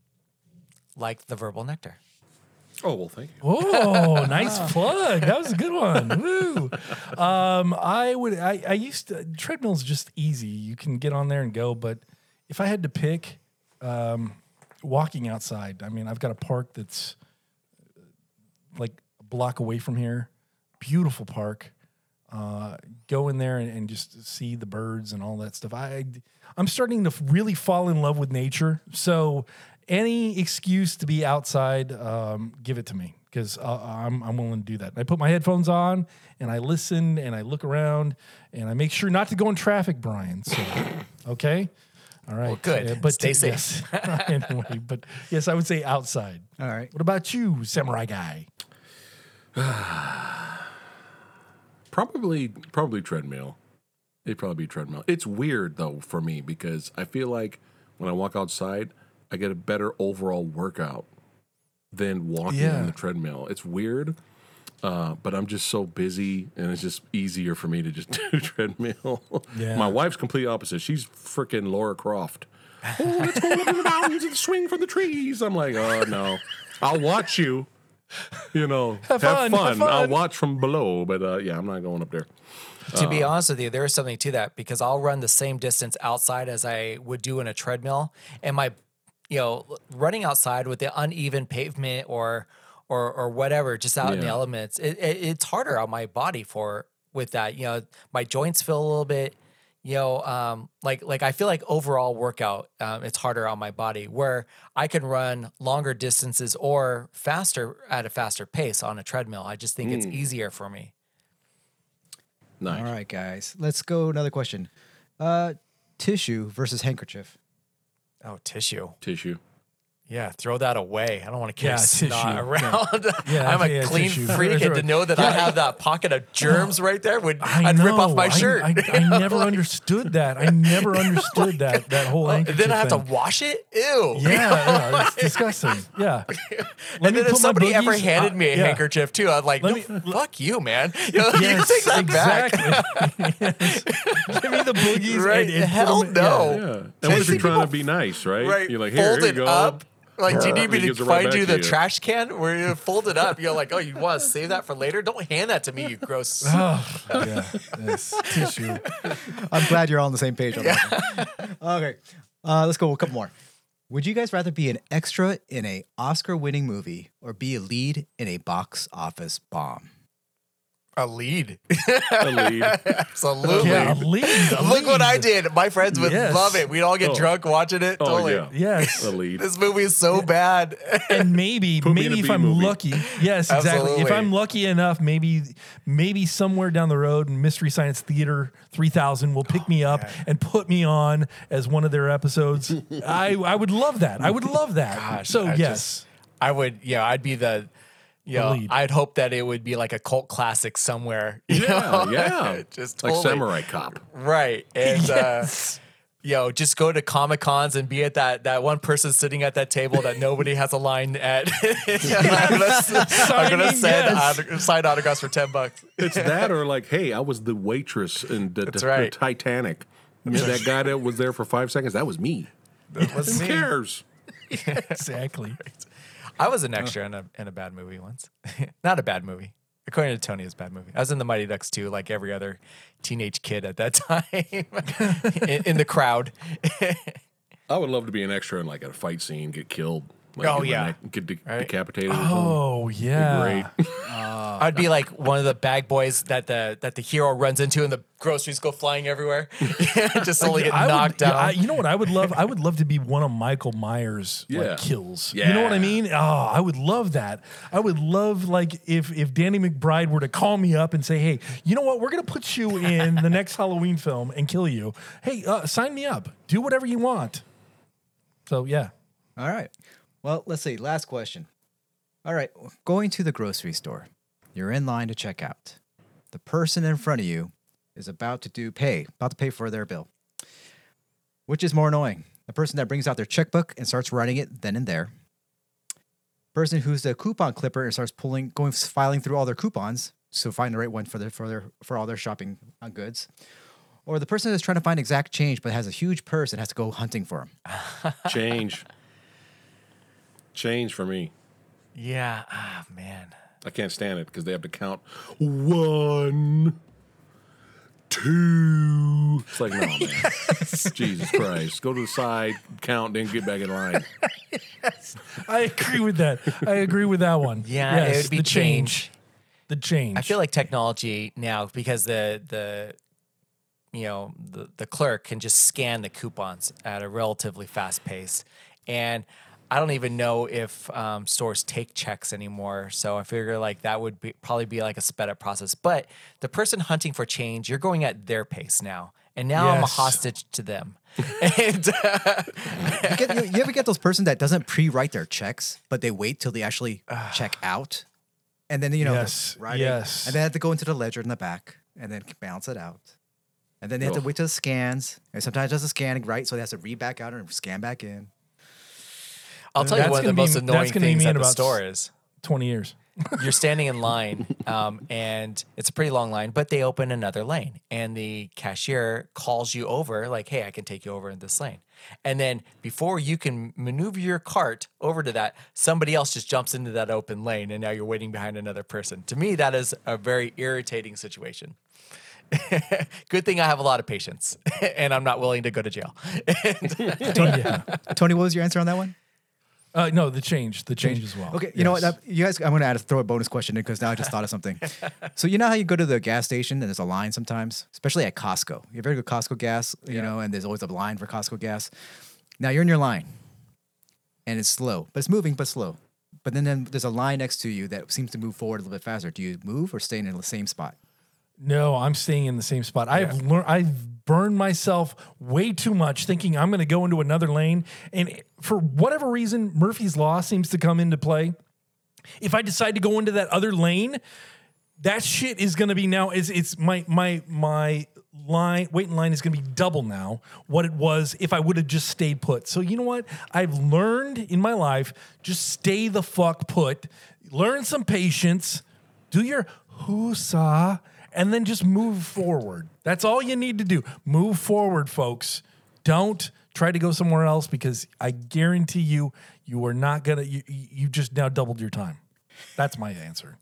like the Verbal Nectar. Oh well, thank you. Oh, [LAUGHS] nice plug. That was a good one. Woo. Um, I would. I, I used to. Treadmill's just easy. You can get on there and go. But if I had to pick, um, walking outside. I mean, I've got a park that's uh, like a block away from here. Beautiful park. Uh, go in there and, and just see the birds and all that stuff. I, I'm starting to really fall in love with nature. So any excuse to be outside, um, give it to me because uh, I'm, I'm willing to do that. I put my headphones on and I listen and I look around and I make sure not to go in traffic, Brian. So, [LAUGHS] okay. All right. good. Uh, but Stay yes. [LAUGHS] anyway, but yes, I would say outside. All right. What about you, samurai guy? [SIGHS] [SIGHS] [SIGHS] Probably, probably treadmill. It'd probably be treadmill. It's weird though for me because I feel like when I walk outside, I get a better overall workout than walking Yeah. on the treadmill. It's weird, uh, but I'm just so busy, and it's just easier for me to just [LAUGHS] do treadmill. Yeah. My wife's complete opposite. She's freaking Laura Croft. [LAUGHS] Oh, let's go up in the mountains and swing from the trees. I'm like, oh no, I'll watch you. [LAUGHS] You know, [LAUGHS] have, fun, fun. have I'll watch from below, but uh, yeah, I'm not going up there. To Uh. be honest with you, there is something to that because I'll run the same distance outside as I would do in a treadmill, and my, you know, running outside with the uneven pavement or or or whatever, just out in the elements, it, it, it's harder on my body for with that. You know, my joints feel a little bit, you know, um, like like I feel like overall workout, um, it's harder on my body where I can run longer distances or faster at a faster pace on a treadmill. I just think it's Hmm. easier for me. Nice. All right, guys. Let's go. Another question. Uh, tissue versus handkerchief. Oh, tissue. Tissue. Yeah, throw that away. I don't want to carry Yeah, snot tissue. around. [LAUGHS] Yeah, I'm a yeah, clean tissue. freak, and to know that I have that pocket of [LAUGHS] germs right there would I I'd rip off my shirt. I, I, [LAUGHS] never understood that. I never understood that that whole thing. and handkerchief then I have thing. to wash it. Ew. Yeah, yeah, it's disgusting. Yeah. Let and then if put my somebody ever handed me a yeah. handkerchief too, I'd like, no, me- fuck you, man. You, know, you take that back. exactly. Yes. Give me the boogies. Right? And, and Hell no. yeah. Yeah. And what if you're trying to be nice, right? Right. You're like, here, fold here it you go. up. Like, do you need me to gives right find you the you. trash can where you fold it up? You're like, oh, you want to save that for later? Don't hand that to me, you gross. [LAUGHS] Oh, yeah. Yes. Tissue. I'm glad you're all on the same page on that. one. okay, uh, let's go a couple more. Would you guys rather be an extra in a Oscar-winning movie or be a lead in a box office bomb? A lead. [LAUGHS] A lead. Absolutely. Yeah, a lead. a [LAUGHS] Look what I did. My friends would Yes. love it. We'd all get Oh. drunk watching it. Oh, totally. yeah. Yes. A lead. This movie is so bad. and [LAUGHS] maybe Put maybe if I'm movie. lucky, yes, exactly. If I'm lucky enough, maybe maybe somewhere down the road, Mystery Science Theater 3000 will pick oh, me up and put me on as one of their episodes. I I would love that. I would love that. Gosh, so I yes, just- I would, yeah, I'd be the, you know. I'd hope that it would be like a cult classic somewhere. [LAUGHS] you Yeah, know? yeah. [LAUGHS] just like. Samurai Cop. Right. And, Yes. uh, you know, just go to Comic Cons and be at that that one person sitting at that table that nobody has a line at. [LAUGHS] I'm gonna, s- I'm gonna send yes. auto- sign autographs for ten bucks. It's that or like, hey, I was the waitress in the, the- right. the Titanic. that guy that was there for five seconds, that was me. That was Who me. cares? exactly. I was an oh. extra in a in a bad movie once. [LAUGHS] Not a bad movie. According to Tony, it's a bad movie. I was in the Mighty Ducks too, like every other teenage kid at that [LAUGHS] time, [LAUGHS] in, in the crowd. I would love to be an extra in like a fight scene, get killed. Like, Oh, yeah. get de- Right. decapitated. or something. Oh yeah. Great. [LAUGHS] I'd be like one of the bag boys that the that the hero runs into, and the groceries go flying everywhere, [LAUGHS] [LAUGHS] just slowly get I would- knocked yeah. I- you know what I would love? I would love to be one of Michael Myers' Yeah. like kills. You know what I mean? Oh, I would love that. I would love like if if Danny McBride were to call me up and say, "Hey, you know what? We're gonna put you in the next Halloween film and kill you. Hey, uh, sign me up. Do whatever you want." So yeah, All right. Well, let's see. Last question. All right. Going to the grocery store. You're in line to check out. The person in front of you is about to do pay, about to pay for their bill. Which is more annoying? The person that brings out their checkbook and starts writing it then and there. Person who's the coupon clipper and starts pulling, going filing through all their coupons so find the right one for their for their for all their shopping uh, goods. Or the person that's trying to find exact change but has a huge purse and has to go hunting for them. Change. Change for me. yeah, ah man. I can't stand it because they have to count one, two. It's like, no, man. [LAUGHS] Jesus Christ. Go to the side, count, then get back in line. yes. I agree with that. I agree with that one. Yeah, Yes, it would be the change. The change. I feel like technology now because the the you know the the clerk can just scan the coupons at a relatively fast pace, and I don't even know if um, stores take checks anymore. So I figure like that would be probably be like a sped up process. But the person hunting for change, you're going at their pace now, and now I'm a hostage to them. [LAUGHS] and uh, you, get, you, you ever get those person that doesn't pre-write their checks, but they wait till they actually [SIGHS] check out? and then you know Yes, writing, yes. and they have to go into the ledger in the back and then balance it out. And then they have to wait till the scans. And sometimes it does the scanning right, so they have to read back out and scan back in. I'll tell you That's one of the gonna be- most annoying gonna things me at in the about store is Twenty years. [LAUGHS] you're standing in line um, and it's a pretty long line but they open another lane and the cashier calls you over like hey i can take you over in this lane and then before you can maneuver your cart over to that somebody else just jumps into that open lane and now you're waiting behind another person to me that is a very irritating situation [LAUGHS] good thing i have a lot of patience [LAUGHS] and i'm not willing to go to jail yeah. Tony, what was your answer on that one? Uh, no, the change, the change as well. Okay, you know what? Yes. uh, You guys, I'm going to add throw a bonus question in because now I just thought of something. [LAUGHS] so you know how you go to the gas station and there's a line sometimes, especially at Costco. You ever go to Costco gas, you know, and there's always a line for Costco gas. Now you're in your line, and it's slow, but it's moving, but slow. But then, then there's a line next to you that seems to move forward a little bit faster. Do you move or stay in the same spot? No, I'm staying in the same spot. I've learned. I've burned myself way too much thinking I'm going to go into another lane, and for whatever reason, Murphy's law seems to come into play. If I decide to go into that other lane, that shit is going to be now. It's it's my my my line wait in line is going to be double now what it was if I would have just stayed put. So you know what? I've learned in my life just stay the fuck put. Learn some patience. Do your whoosah and then just move forward. That's all you need to do. Move forward, folks. Don't try to go somewhere else because I guarantee you you are not going to you you just now doubled your time. That's my answer.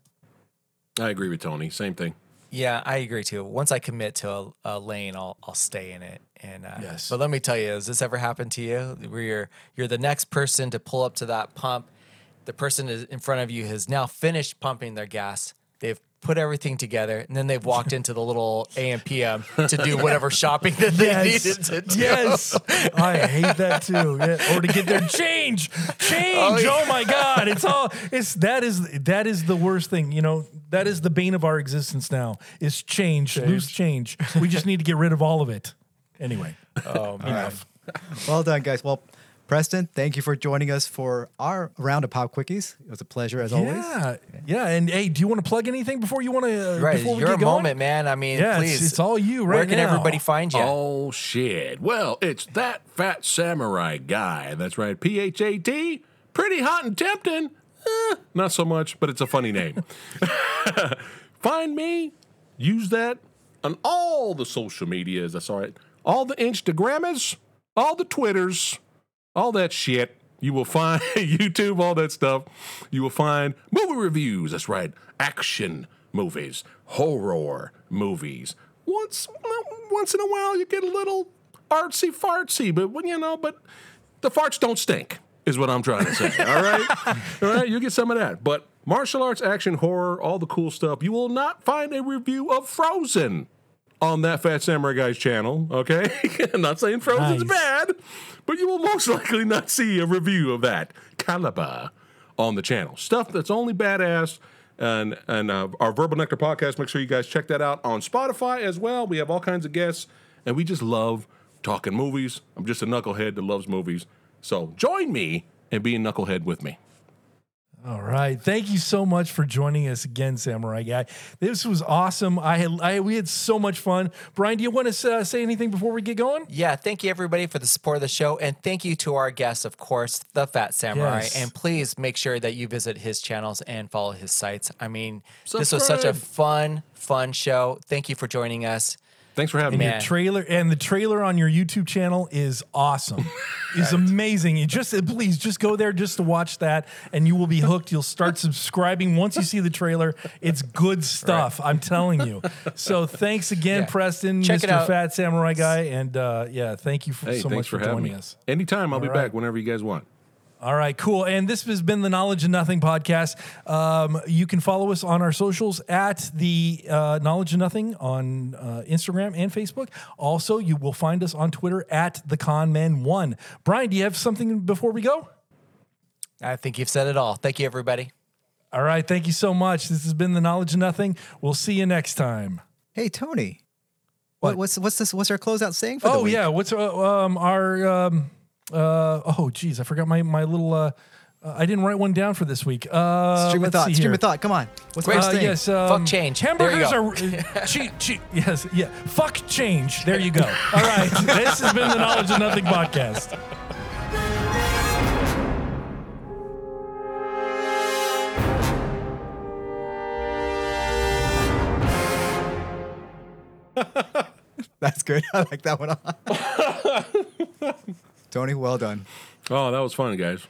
I agree with Tony. Same thing. Yeah, I agree too. Once I commit to a, a lane, I'll I'll stay in it. And uh, Yes. but let me tell you, has this ever happened to you? Where you're you're the next person to pull up to that pump, the person is in front of you has now finished pumping their gas. They've put everything together, and then they've walked into the little AM PM to do [LAUGHS] whatever shopping that they needed to do. Yes. I hate that too. Yeah. Or to get their [LAUGHS] change. Change. Oh, oh, my God. It's all it's that is that is the worst thing. You know, that is the bane of our existence now. Is change, loose change. We just need to get rid of all of it. Anyway. [LAUGHS] Oh, enough. Well done, guys. Well, Preston, thank you for joining us for our round of pop quickies. It was a pleasure as always. Yeah. Yeah. And hey, do you want to plug anything before you want to uh, Right, before we your get going? moment, man. I mean, Yeah, it's- please. it's all you right Where can now. everybody find you? Oh shit! Well, it's that Phat Samurai Guy. That's right. P H A T. Pretty hot and tempting. Eh, not so much, but it's a funny name. [LAUGHS] Find me. Use that on all the social medias. That's all right. All the Instagrammers, all the Twitters, all that shit. You will find [LAUGHS] YouTube, all that stuff. You will find movie reviews. That's right. Action movies, horror movies. Once, once in a while, you get a little artsy fartsy, but when you know, but the farts don't stink, is what I'm trying to say. [LAUGHS] all right, all right. You get some of that, but martial arts, action, horror, all the cool stuff. You will not find a review of Frozen on that Phat Samurai Guy's channel, okay? [LAUGHS] I'm not saying Frozen's Nice. bad, but you will most [LAUGHS] likely not see a review of that caliber on the channel. Stuff that's only badass. And and uh, our Verbal Nectar podcast, make sure you guys check that out on Spotify as well. We have all kinds of guests, and we just love talking movies. I'm just a knucklehead that loves movies. So join me and be a knucklehead with me. All right. Thank you so much for joining us again, Samurai Guy. This was awesome. I had I, we had so much fun. Brian, do you want to uh, say anything before we get going? Yeah, thank you everybody for the support of the show, and thank you to our guest, of course, the Phat Samurai. Yes. And please make sure that you visit his channels and follow his sites. I mean, this was such a fun, fun show. Thank you for joining us. Thanks for having And me. your trailer and the trailer on your YouTube channel is awesome. [LAUGHS] It's amazing. You just please just go there just to watch that, and you will be hooked. You'll start [LAUGHS] subscribing once you see the trailer. It's good stuff. I'm telling you. So thanks again, Yeah. Preston, Check Mr. Phat Samurai Guy, and uh, yeah, thank you for, Hey, so much for, for, joining me. us. Anytime, I'll be All back whenever you guys want. All right, cool. And this has been the Knowledge of Nothing podcast. Um, you can follow us on our socials at the uh, Knowledge of Nothing on uh, Instagram and Facebook. Also, you will find us on Twitter at the KONMen One. Brian, do you have something before we go? I think you've said it all. Thank you, everybody. All right, thank you so much. This has been the Knowledge of Nothing. We'll see you next time. Hey, Tony. What, What? what's what's this? What's our closeout saying for the Oh week? yeah, what's uh, um our um uh oh geez, I forgot my my little uh Uh, I didn't write one down for this week. Uh, stream of let's thought. see Stream here. of thought. Come on. What's the Wait, first Uh, thing? yes, um, Fuck change. There you Hamburgers go. are uh, [LAUGHS] cheat, cheat. Yes, yeah. Fuck change. There you go. All right, [LAUGHS] this has been the Knowledge of Nothing podcast. [LAUGHS] That's good. I like that one. Tony, well done. Oh, that was fun, guys.